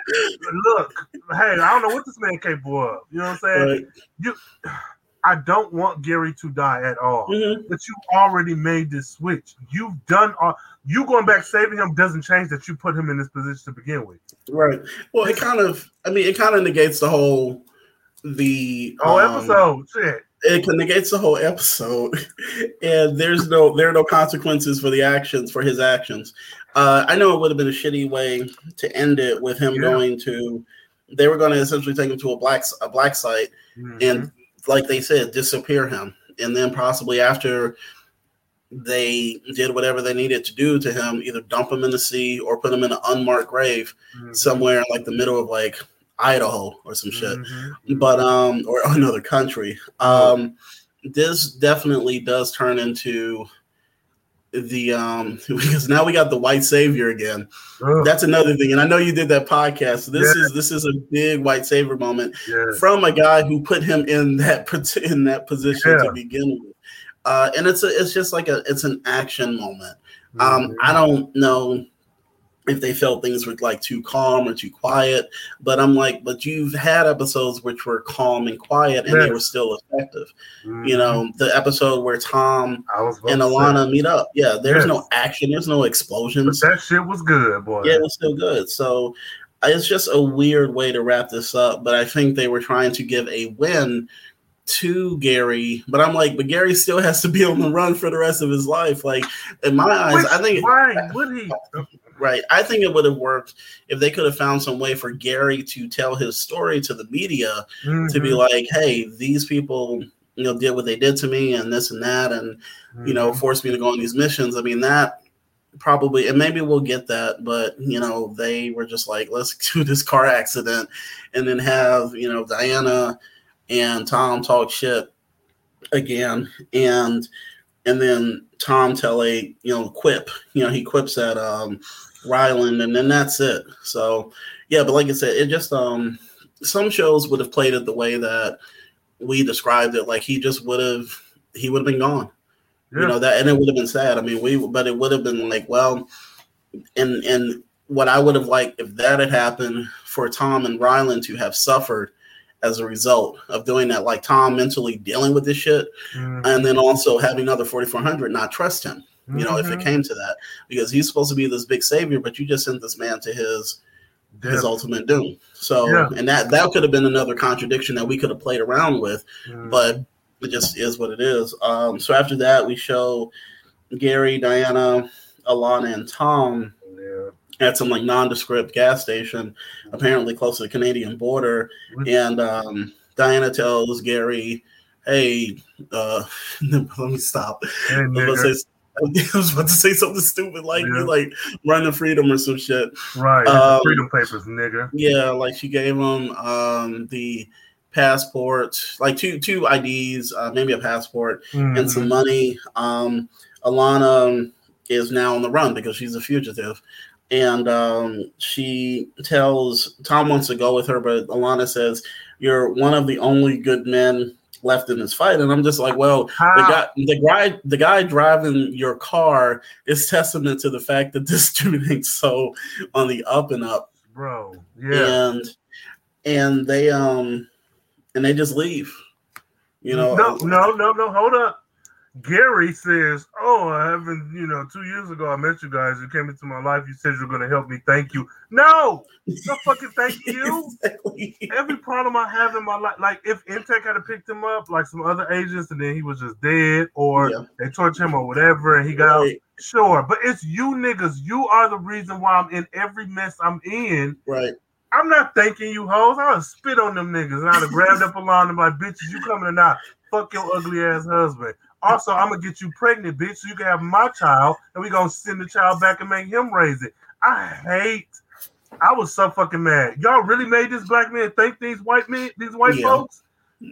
Look, hey, I don't know what this man capable of. You know what I'm saying? Right. You, I don't want Gary to die at all. Mhm. But you already made this switch. You've done all. You going back saving him doesn't change that you put him in this position to begin with. Right. Well, it kind of, I mean, it kind of negates the whole, the Oh, um, episode shit. It negates the whole episode, and there's no, there are no consequences for the actions for his actions. Uh, I know it would have been a shitty way to end it with him Yeah. going to. They were going to essentially take him to a black a black site, Mhm. and like they said, disappear him, and then possibly after they did whatever they needed to do to him, either dump him in the sea or put him in an unmarked grave Mhm. somewhere in like the middle of like Idaho or some shit, Mhm. but um, or another country. Um, this definitely does turn into the um because now we got the white savior again. Ugh, That's another thing, and I know you did that podcast. So this Yeah. is this is a big white savior moment yeah. from a guy who put him in that in that position Yeah. to begin with. Uh, and it's a it's just like a it's an action moment. Um, Mhm. I don't know if they felt things were like too calm or too quiet. But I'm like, but you've had episodes which were calm and quiet and they were still effective. Mhm. You know, the episode where Tom I was about and say, Alana meet up. Yeah, there's Yes. no action, there's no but explosions. that shit was good, boy. Yeah, it was still good. So it's just a weird way to wrap this up. But I think they were trying to give a win to Gary. But I'm like, but Gary still has to be on the run for the rest of his life. Like in my eyes, Which- I think why would he? Right. I think it would have worked if they could have found some way for Gary to tell his story to the media to be Mhm. like, hey, these people. You know, did what they did to me, and this and that, and you know, Mhm. forced me to go on these missions. I mean, that probably, and maybe we'll get that, but you know, they were just like, let's do this car accident and then have, you know, Diana and Tom talk shit again. And, and then Tom tell a, you know, quip, you know, he quips at, um, Ryland and then that's it. So, yeah, but like I said, it just, um, some shows would have played it the way that we described it. Like he just would have, he would have been gone Yeah. you know that and it would have been sad i mean we but it would have been like well and and what i would have liked if that had happened for tom and ryland to have suffered as a result of doing that like tom mentally dealing with this shit Mhm. and then also having other 4400 not trust him you know if it Mhm. came to that because he's supposed to be this big savior but you just sent this man to his his ultimate doom so Yeah. and that that could have been another contradiction that we could have played around with Mhm. but it just is what it is. Um, so after that, we show Gary, Diana, Alana, and Tom Yeah. at some like nondescript gas station, apparently close to the Canadian border. And um, Diana tells Gary, "Hey, uh, let me stop. Hey, I was, about to say, I was about to say something stupid like Yeah. like run the freedom or some shit. Right. Um, Freedom papers, nigga. Yeah, like she gave him um, the passport, like two two IDs, uh, maybe a passport, and some Mhm. money. Um, Alana is now on the run because she's a fugitive, and um, she tells Tom wants to go with her, but Alana says, "You're one of the only good men." Left in this fight and i'm just like well the guy the guy the guy driving your car is testament to the fact that this dude ain't so on the up and up Bro. Yeah. and and they um and they just leave you know no, no, no, no. Hold up. Gary says, "Oh, I haven't. You know, two years ago I met you guys. You came into my life. You said you're going to help me. Thank you. No, no fucking thank you. Exactly. Every problem I have in my life, like if NTAC had picked him up, like some other agents, and then he was just dead, or Yeah. they tortured him, or whatever, and he got out. Sure, but it's you niggas. You are the reason why I'm in every mess I'm in. right I'm not thanking you, hoes. I would spit on them niggas, and I'd have grabbed up along them like, bitches, you coming or not? Fuck your ugly ass husband. Also, I'm gonna get you pregnant, bitch, so you can have my child, and we gonna send the child back and make him raise it. I hate. I was so fucking mad. Y'all really made this black man think these white men, these white Yeah. folks?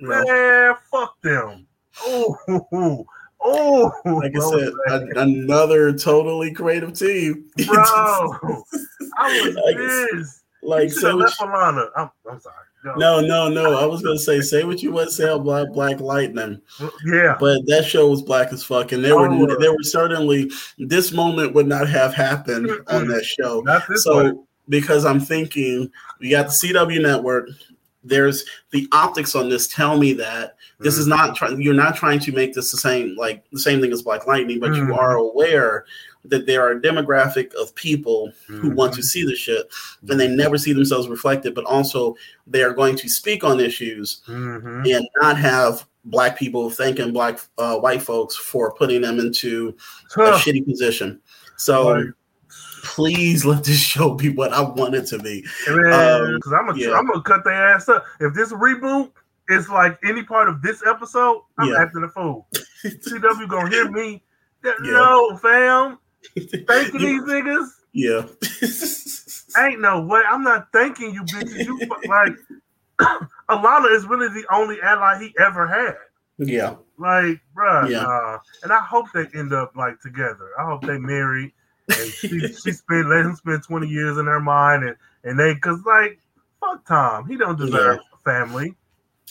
Well, Man, fuck them. Oh, oh, like i said a- another totally creative team bro, I was Like, pissed. like you say should have what left Alana. I'm, I'm sorry. No no no i was gonna say say what you want say about black, black lightning Yeah. but that show was black as fuck and there Oh, were there were certainly this moment would not have happened on that show so one. because I'm thinking we got the CW network. There's the optics on this tell me that this is not trying. You're not trying to make this the same like the same thing as Black Lightning, but you Mhm. are aware that there are a demographic of people who want Mm-hmm. to see the shit, and they never see themselves reflected. But also, they are going to speak on issues Mhm. and not have black people thanking black uh, white folks for putting them into a shitty position. So Right. please let this show be what I want it to be. Man, Um, because I'm gonna yeah. I'm gonna cut their ass up. If this reboot is like any part of this episode, I'm Yeah. acting a fool. CW gonna hear me. Yeah. No, fam. Thanking these niggas. Yeah. Ain't no way. I'm not thanking you, bitches. You like Alana is really the only ally he ever had. yeah. Like, bruh, Yeah. nah. and I hope they end up like together. I hope they marry and she she spend let him spend 20 years in her mind and and they cause like fuck Tom. He don't deserve a family.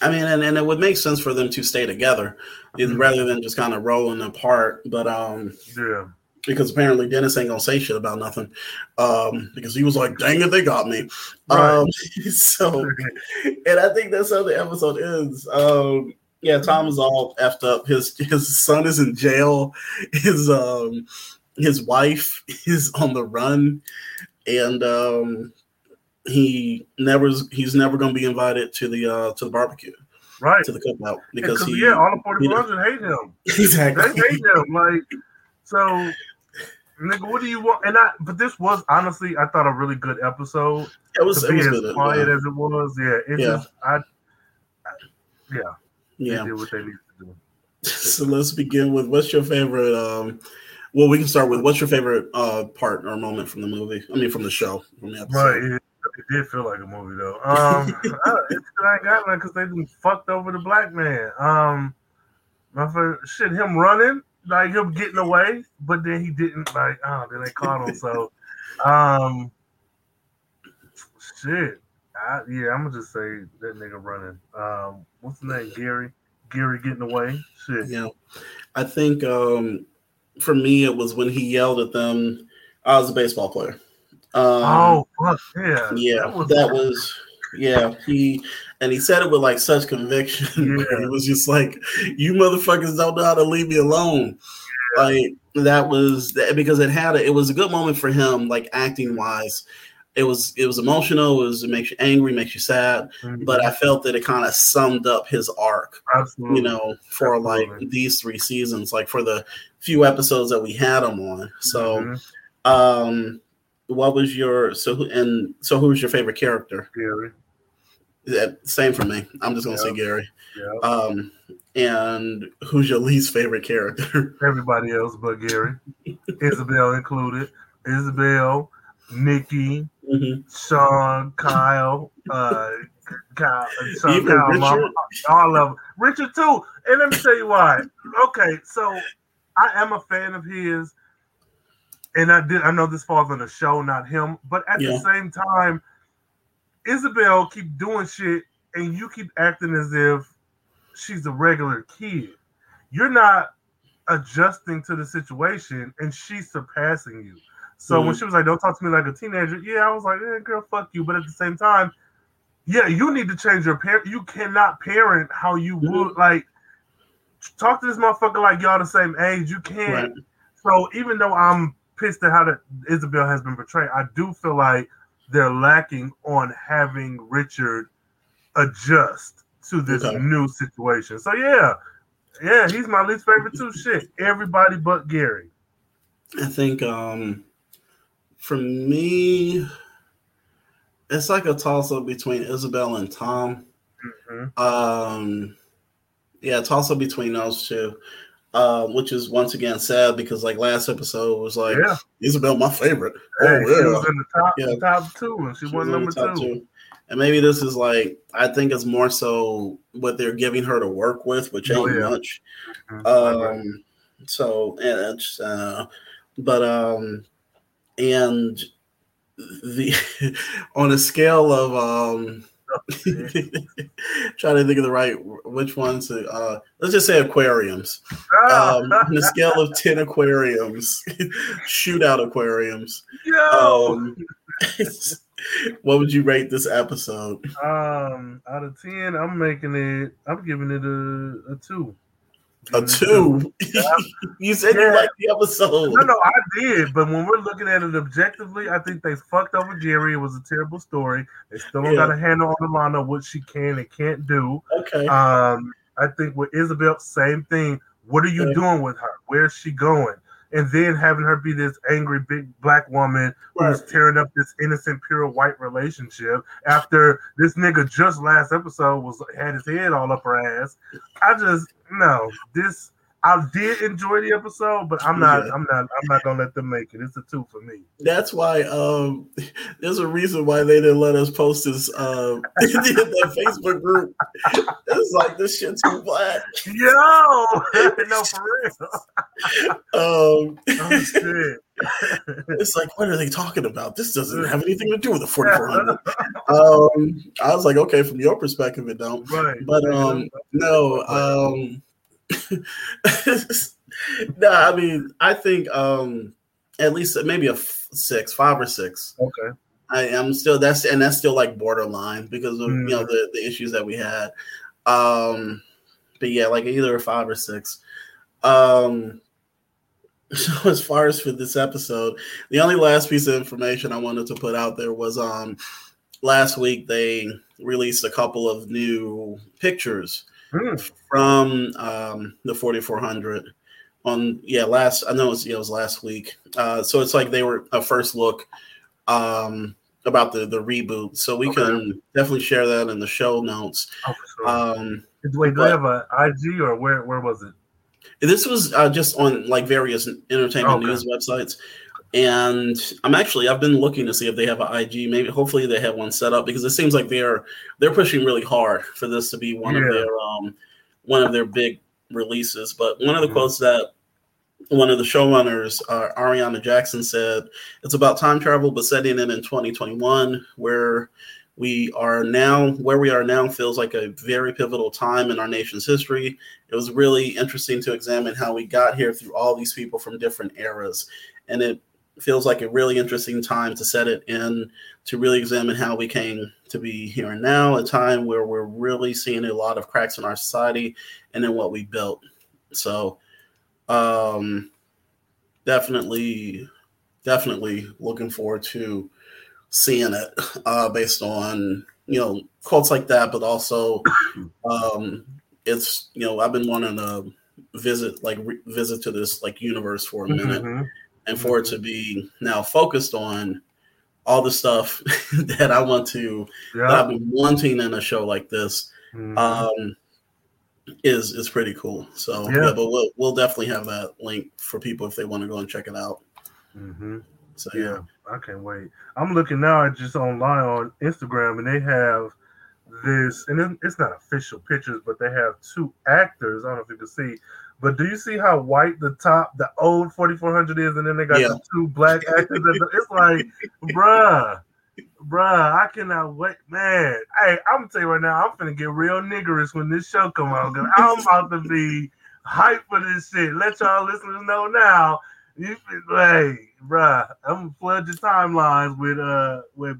I mean, and, and it would make sense for them to stay together Mhm. rather than just kind of rolling apart. But um, Yeah. Because apparently Dennis ain't gonna say shit about nothing. Um, because he was like, "Dang it, they got me." Right. Um, so, and I think that's how the episode ends. Um, yeah, Tom is all effed up. His his son is in jail. His um his wife is on the run, and um he never he's never gonna be invited to the uh to the barbecue right. to the cookout Yeah, he yeah, all the know- 4400 hate him. exactly They hate him. Like, so, nigga, what do you want? And I, but this was honestly, I thought a really good episode. it was to it be was as good. quiet yeah. as it was, yeah, it Yeah. just, I, I- yeah, yeah. did what they needed to do. So let's begin with what's your favorite um well we can start with what's your favorite uh part or moment from the movie? I mean from the show. From the episode. Right, it, it did feel like a movie though. Um, uh, it's I ain't got none because they done fucked over the black man. Um, my favorite shit, him running, like him getting away, but then he didn't. Like, oh, then they caught him. So, um, shit, I, yeah, I'm gonna just say that nigga running. Um, what's the name? Gary. Gary getting away. Shit. Yeah. I think um for me it was when he yelled at them I was a baseball player. Um oh fuck yeah. yeah, that was yeah, he and he said it with like such conviction. Yeah. it was just like, you motherfuckers don't know how to leave me alone. Like that was that because it had a, it was a good moment for him, like acting wise. It was it was emotional. It was it makes you angry, makes you sad. Mhm. But I felt that it kind of summed up his arc, absolutely. you know, for like these three seasons, like for the few episodes that we had him on. So, Mhm. um, what was your so who- and so who was your favorite character? Gary. Yeah, same for me. I'm just gonna say Gary. Yeah. Um, and who's your least favorite character? everybody else but Gary, Isabelle included. Isabelle, Nikki, Mhm. Shawn, Kyle, uh, Kyle, Shawn, Even Kyle, Richard? Mama, all of them. Richard too. And let me tell you why. Okay, so I am a fan of his, and I did. I know this falls on the show, not him. But at Yeah. the same time, Isabelle keep doing shit, and you keep acting as if she's a regular kid. You're not adjusting to the situation, and she's surpassing you. So when Mhm. she was like, "Don't talk to me like a teenager," yeah, I was like, "Eh, "Girl, fuck you." But at the same time, yeah, you need to change your parent. You cannot parent how you Mhm. would like. Talk to this motherfucker like y'all the same age. You can't. Right. So even though I'm pissed at how that Isabelle has been portrayed, I do feel like they're lacking on having Richard adjust to this Okay. new situation. So yeah, yeah, he's my least favorite too. Shit, everybody but Gary. I think um for me it's like a toss up between Isabelle and Tom. Mhm. Um yeah, toss up between those two. Um, which is once again sad because like last episode was like Yeah, Isabelle my favorite. hey, oh she yeah. was in the top, Yeah. top two, and she, She was number the top two. And maybe this is like I think it's more so what they're giving her to work with, which ain't Oh, yeah. much. Mhm, Um, so yeah, it's uh, but um, and the on a scale of um, trying to think of the right which ones. To, uh, let's just say aquariums. Um, on a scale of ten aquariums, shootout aquariums. Um, what would you rate this episode? um, out of ten, I'm making it. I'm giving it a, a two. A two. you said you liked the episode. No, no, I did. But when we're looking at it objectively, I think they fucked over Jerry. It was a terrible story. They still don't Yeah. got a handle on Alana, what she can and can't do. Okay. Um, I think with Isabelle, same thing. What are you Yeah. doing with her? Where's she going? And then having her be this angry big black woman who's tearing up this innocent, pure white relationship after this nigga just last episode was had his head all up her ass. I just no this. I did enjoy the episode, but I'm not. Yeah. I'm not. I'm not gonna let them make it. It's a two for me. That's why um there's a reason why they didn't let us post this um in that Facebook group. It's like this shit too black. Yo, no for real. Um Oh shit. it's like what are they talking about? This doesn't have anything to do with the 4400. um I was like, okay, from your perspective it don't. Right. But um no, um no, I mean I think um at least maybe a f- six, five or six. Okay. I am still that's and that's still like borderline because of you know Mhm. the, the issues that we had. Um but yeah, like either a five or six. Um so as far as for this episode, the only last piece of information I wanted to put out there was um last week they released a couple of new pictures Hmm. from um the 4400 on yeah last I know it was, yeah, it was last week. Uh so it's like they were a first look um about the the reboot so we Okay. can definitely share that in the show notes Oh, sure. um Wait, do but- they have a IG or where? Where was it? this was uh, just on like various entertainment Okay. news websites and i'm actually i've been looking to see if they have an ig maybe hopefully they have one set up because it seems like they're they're pushing really hard for this to be one Yeah. of their um one of their big releases. But one of the quotes that one of the showrunners uh, ariana jackson said it's about time travel but setting it in 2021 where we are now where we are now feels like a very pivotal time in our nation's history. It was really interesting to examine how we got here through all these people from different eras. And it feels like a really interesting time to set it in to really examine how we came to be here and now a time where we're really seeing a lot of cracks in our society and in what we built so um definitely definitely looking forward to seeing it uh based on you know quotes like that but also um it's you know i've been wanting to visit like re- visit to this like universe for a minute Mhm. And for it to be now focused on all the stuff that i want to that i've been wanting in a show like this Mhm. um is is pretty cool so Yeah. yeah. but we'll we'll definitely have that link for people if they want to go and check it out Mhm. so yeah, Yeah, I can't wait. I'm looking now at just online on Instagram, and they have this, and it- it's not official pictures, but they have two actors. I don't know if you can see, but do you see how white the top, the old 4400 is, and then they got Yeah. the two black actors? it's like, bruh, bruh, I cannot wait, man. Hey, I'm gonna tell you right now, I'm gonna get real niggerish when this show come on. Cause I'm about to be hyped for this shit. Let y'all listeners know now. You feel- hey, bruh, I'm gonna flood your timelines with uh with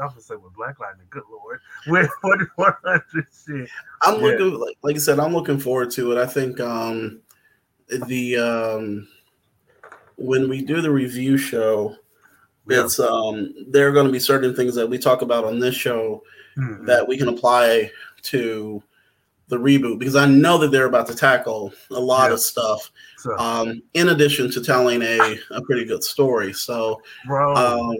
I'm gonna say with Black Lightning, good lord, with 4400 shit. i'm Yeah. looking like, like i said i'm looking forward to it i think um the um when we do the review show Yeah. it's um there are going to be certain things that we talk about on this show Mhm. that we can apply to the reboot because I know that they're about to tackle a lot Yeah. of stuff So, um, in addition to telling a, a pretty good story. So, bro, um,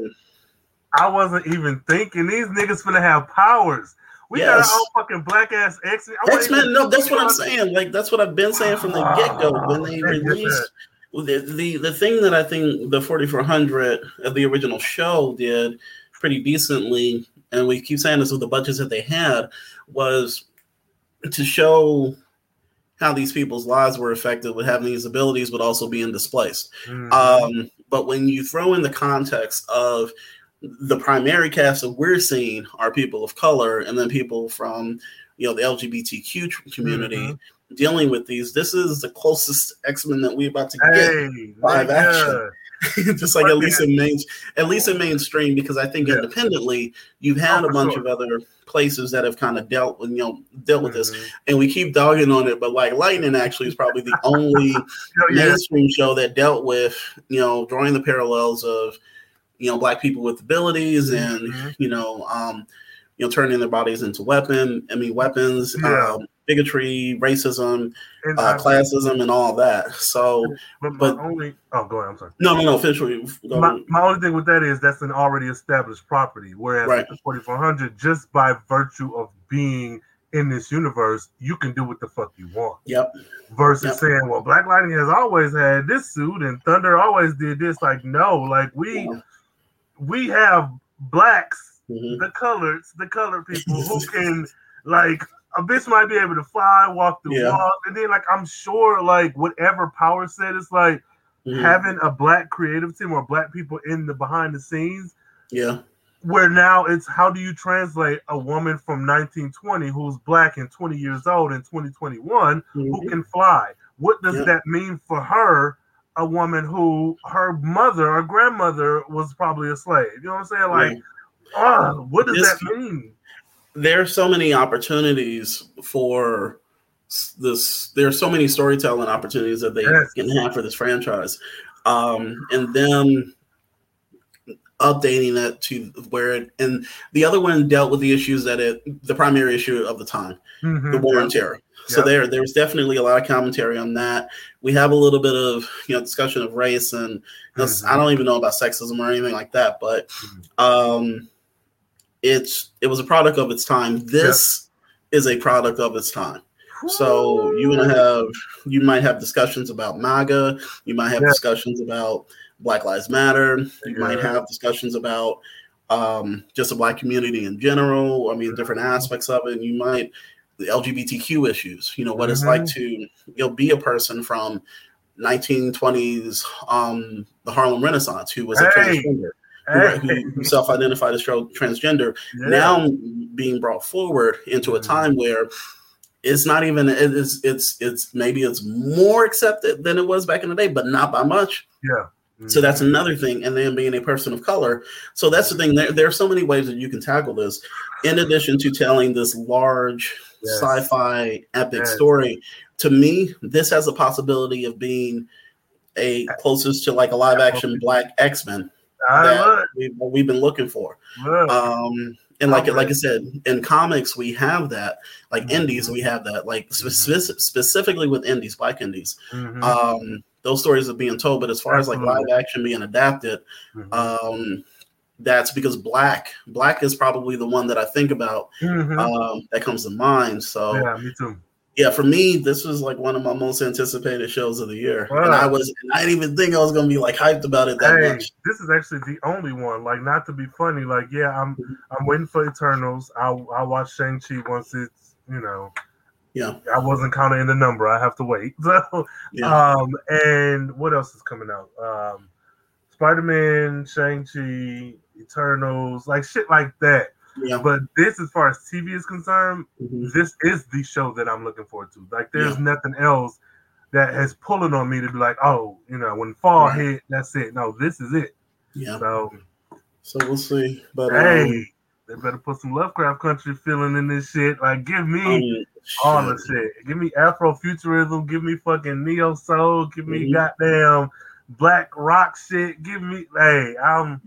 I wasn't even thinking these niggas gonna have powers. We got Yes. our own fucking black ass X X Men, no, that's what I'm saying. Like, that's what I've been saying from the get go when they Ah, released. The, the the thing that I think the 4400 of the original show did pretty decently, and we keep saying this with the budgets that they had, was to show how these people's lives were affected with having these abilities, but also being displaced. Mhm. Um, but when you throw in the context of the primary cast that we're seeing are people of color, and then people from you know the LGBTQ community Mhm. dealing with these, this is the closest X Men that we're about to hey, live nigga. get. Just like at least in main, at least in mainstream, because I think Yeah. independently, you've had Oh, a bunch sure. of other places that have kind of dealt with you know dealt with this, Mhm. and we keep dogging on it. But like Lightning actually is probably the only Yo, yeah, mainstream show that dealt with you know drawing the parallels of you know black people with abilities and Mhm. you know um you know turning their bodies into weapon i mean weapons Yeah. um bigotry racism and uh I- classism and all that so but, my but- only oh go ahead, I'm sorry. no no no what My, my only thing with that is that's an already established property, whereas Right. the 4400, just by virtue of being in this universe, you can do what the fuck you want. yep Versus Yep. saying, well, Black Lightning has always had this suit and Thunder always did this. Like, no, like we Yeah. We have blacks, Mhm. the colors, the colored people who can like a bitch might be able to fly, walk through Yeah. walls, and then like I'm sure like whatever power set is like Mhm. having a black creative team or black people in the behind the scenes yeah where now it's how do you translate a woman from 1920 who's black and 20 years old in 2021 Mhm. who can fly what does Yeah. that mean for her a woman who her mother or grandmother was probably a slave. You know what I'm saying? Like, ah, what does that mean? there are so many opportunities for this there are so many storytelling opportunities that they Yes. can have for this franchise um and then updating it to where it and the other one dealt with the issues that it the primary issue of the time Mhm. the war on terror so Yep. there there's definitely a lot of commentary on that we have a little bit of you know discussion of race and Mhm. i don't even know about sexism or anything like that but um it's it was a product of its time this is a product of its time so you to have you might have discussions about MAGA, you might have Yeah. discussions about Black Lives Matter, you might have discussions about um, just the black community in general. I mean, different aspects of it. And you might the LGBTQ issues. You know what it's like to you know be a person from 1920s um, the Harlem Renaissance who was a transgender. Hey. Who, who self-identified as transgender Yeah. now being brought forward into a Mhm. time where it's not even it's it's it's maybe it's more accepted than it was back in the day, but not by much. yeah. So that's another thing. And then being a person of color. So that's the thing. There, there are so many ways that you can tackle this, in addition to telling this large Yes. sci-fi epic Yes. story. To me, this has a possibility of being a closest to like a live action black X-Men that we've, we've been looking for. it. Love it. Um, and like like I said, in comics we have that. Like Mhm. indies, we have that. Like spe- spec- specifically with indies, black indies. Mhm. Um, those stories are being told. But as far as like live action being adapted, Mhm. um, that's because black black is probably the one that I think about Mhm. um, that comes to mind. So yeah, me too. yeah, for me, this was like one of my most anticipated shows of the year, and I was and I didn't even think I was gonna be like hyped about it that Hey, much. this is actually the only one. Like, not to be funny. Like, yeah, I'm I'm waiting for Eternals. I'll I'll watch Shang Chi once it's you know. Yeah. I wasn't counting in the number. I have to wait. So, Yeah, um, and what else is coming out? Um, Spider Man, Shang Chi, Eternals, like shit like that. yeah. But this, as far as TV is concerned, Mhm. this is the show that I'm looking forward to. Like, there's nothing else that has pulling on me to be like, oh, you know, when fall Right. hit, that's it. No, this is it. yeah. So, So we'll see. But hey, um, they better put some Lovecraft Country feeling in this shit. Like, give me um, all the shit. Give me Afrofuturism. Give me fucking neo soul. Give me Mhm. goddamn black rock shit. Give me, hey, I'm.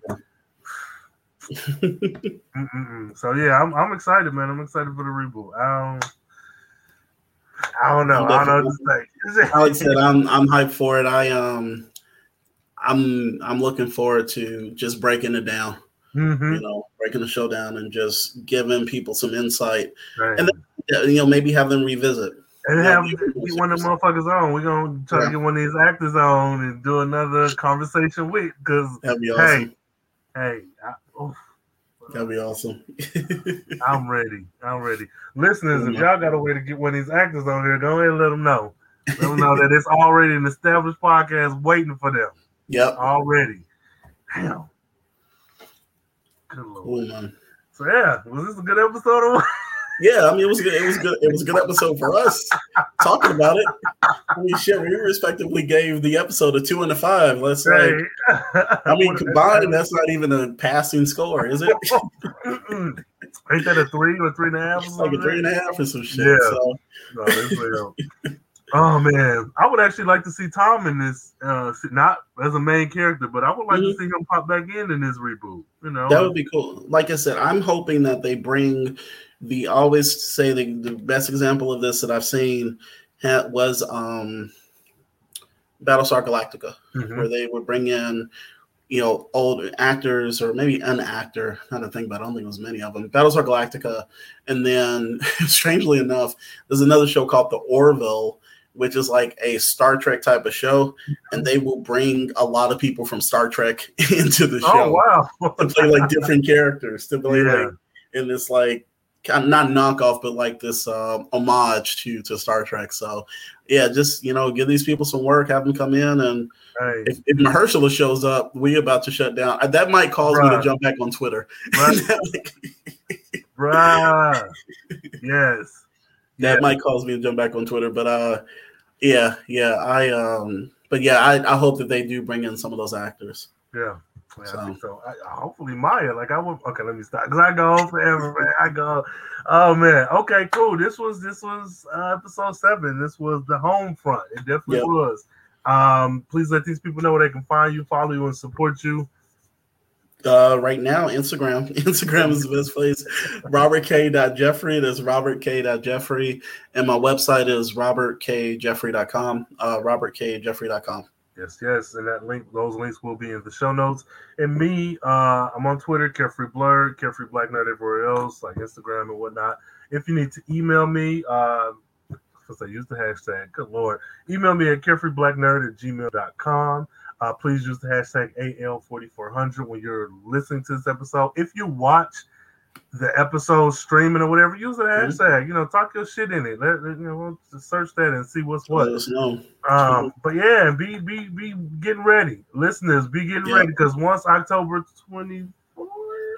So yeah, I'm I'm excited, man. I'm excited for the reboot. I don't, I don't know. I'm don't know what to say. Alex said I'm I'm hyped for it. I um I'm I'm looking forward to just breaking it down, Mhm. you know, breaking the show down and just giving people some insight. Right. And Yeah, You know, maybe have them revisit. And Yeah, have we- get one of them motherfuckers on. We're gonna try Yeah. to get one of these actors on and do another conversation with. Cause be hey, awesome. hey, I, oof, That'd be awesome. I'm ready. I'm ready. Listeners, if y'all got a way to get one of these actors on here, go ahead and let them know. Let them know that it's already an established podcast waiting for them yep. already. Damn. Good lord. Cool, man. So yeah, was this a good episode? Of- Yeah, I mean, it was good. It was good. It was a good episode for us talking about it. I mean, shit, we respectively gave the episode a two and a five. Let's like, I mean, combined, that's not even a passing score, is it? Ain't that a three or three and a half? It's like a three and a half or some shit. Yeah. So No, oh man, I would actually like to see Tom in this, uh, not as a main character, but I would like Mhm. to see him pop back in in this reboot. You know, that would be cool. Like I said, I'm hoping that they bring the always say the, the best example of this that I've seen ha- was um Battlestar Galactica. Mhm. where they would bring in, you know, old actors or maybe an actor. Not to think but I don't think it was many of them. Battlestar Galactica, and then strangely enough, there's another show called The Orville, which is like a Star Trek type of show, and they will bring a lot of people from Star Trek into the show. Oh wow, to play like different characters to play Yeah. like in this like kind not knockoff but like this um homage to to Star Trek. So yeah, just you know, give these people some work, have them come in and hey, if, if Mahershala shows up, we about to shut down. Uh, That might cause me to jump back on Twitter. Right. bruh, yes, that Yeah. might cause me to jump back on Twitter. But uh Yeah, yeah. I um, but yeah, I, I hope that they do bring in some of those actors. Yeah. Yeah, So- so. I, I- hopefully Maia, like I would. Okay, let me stop because I go on forever, man. I go. Oh man. Okay, cool. This was this was uh, episode seven. This was the home front. It definitely Yep. was. Um, please let these people know where they can find you, follow you, and support you. Uh, right now, Instagram. Instagram is the best place. Robert K. Jeffrey. That's Robert K. Jeffrey. And my website is robertkjeffrey.com. Uh, robertkjeffrey.com. Yes, yes, and that link, those links will be in the show notes. And me, uh, I'm on Twitter, Carefree Blur, Carefree Black Nerd, everywhere else, like Instagram and whatnot. If you need to email me, uh, I use the hashtag, good lord, email me at carefreeblacknerd at gmail.com. Uh, please use the hashtag AL4400 when you're listening to this episode. If you watch the episode streaming or whatever, use the Mhm. hashtag. You know, talk your shit in it. Let, you know, just search that and see what's what. Let us know. Um, but yeah, and be be be getting ready, listeners. Be getting Yeah. ready because once October 20,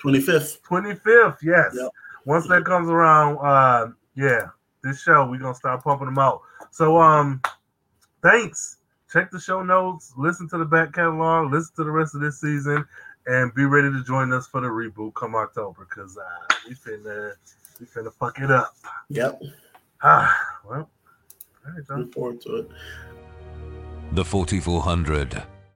25th. 25th, yes, Yep. once that comes around, uh, yeah, this show we're gonna start pumping them out. So um, thanks. Check the show notes, listen to the back catalog, listen to the rest of this season, and be ready to join us for the reboot come October because uh, we finna we finna fuck it up. Yep. Ah, well, all right, John. Look forward to it. The 4400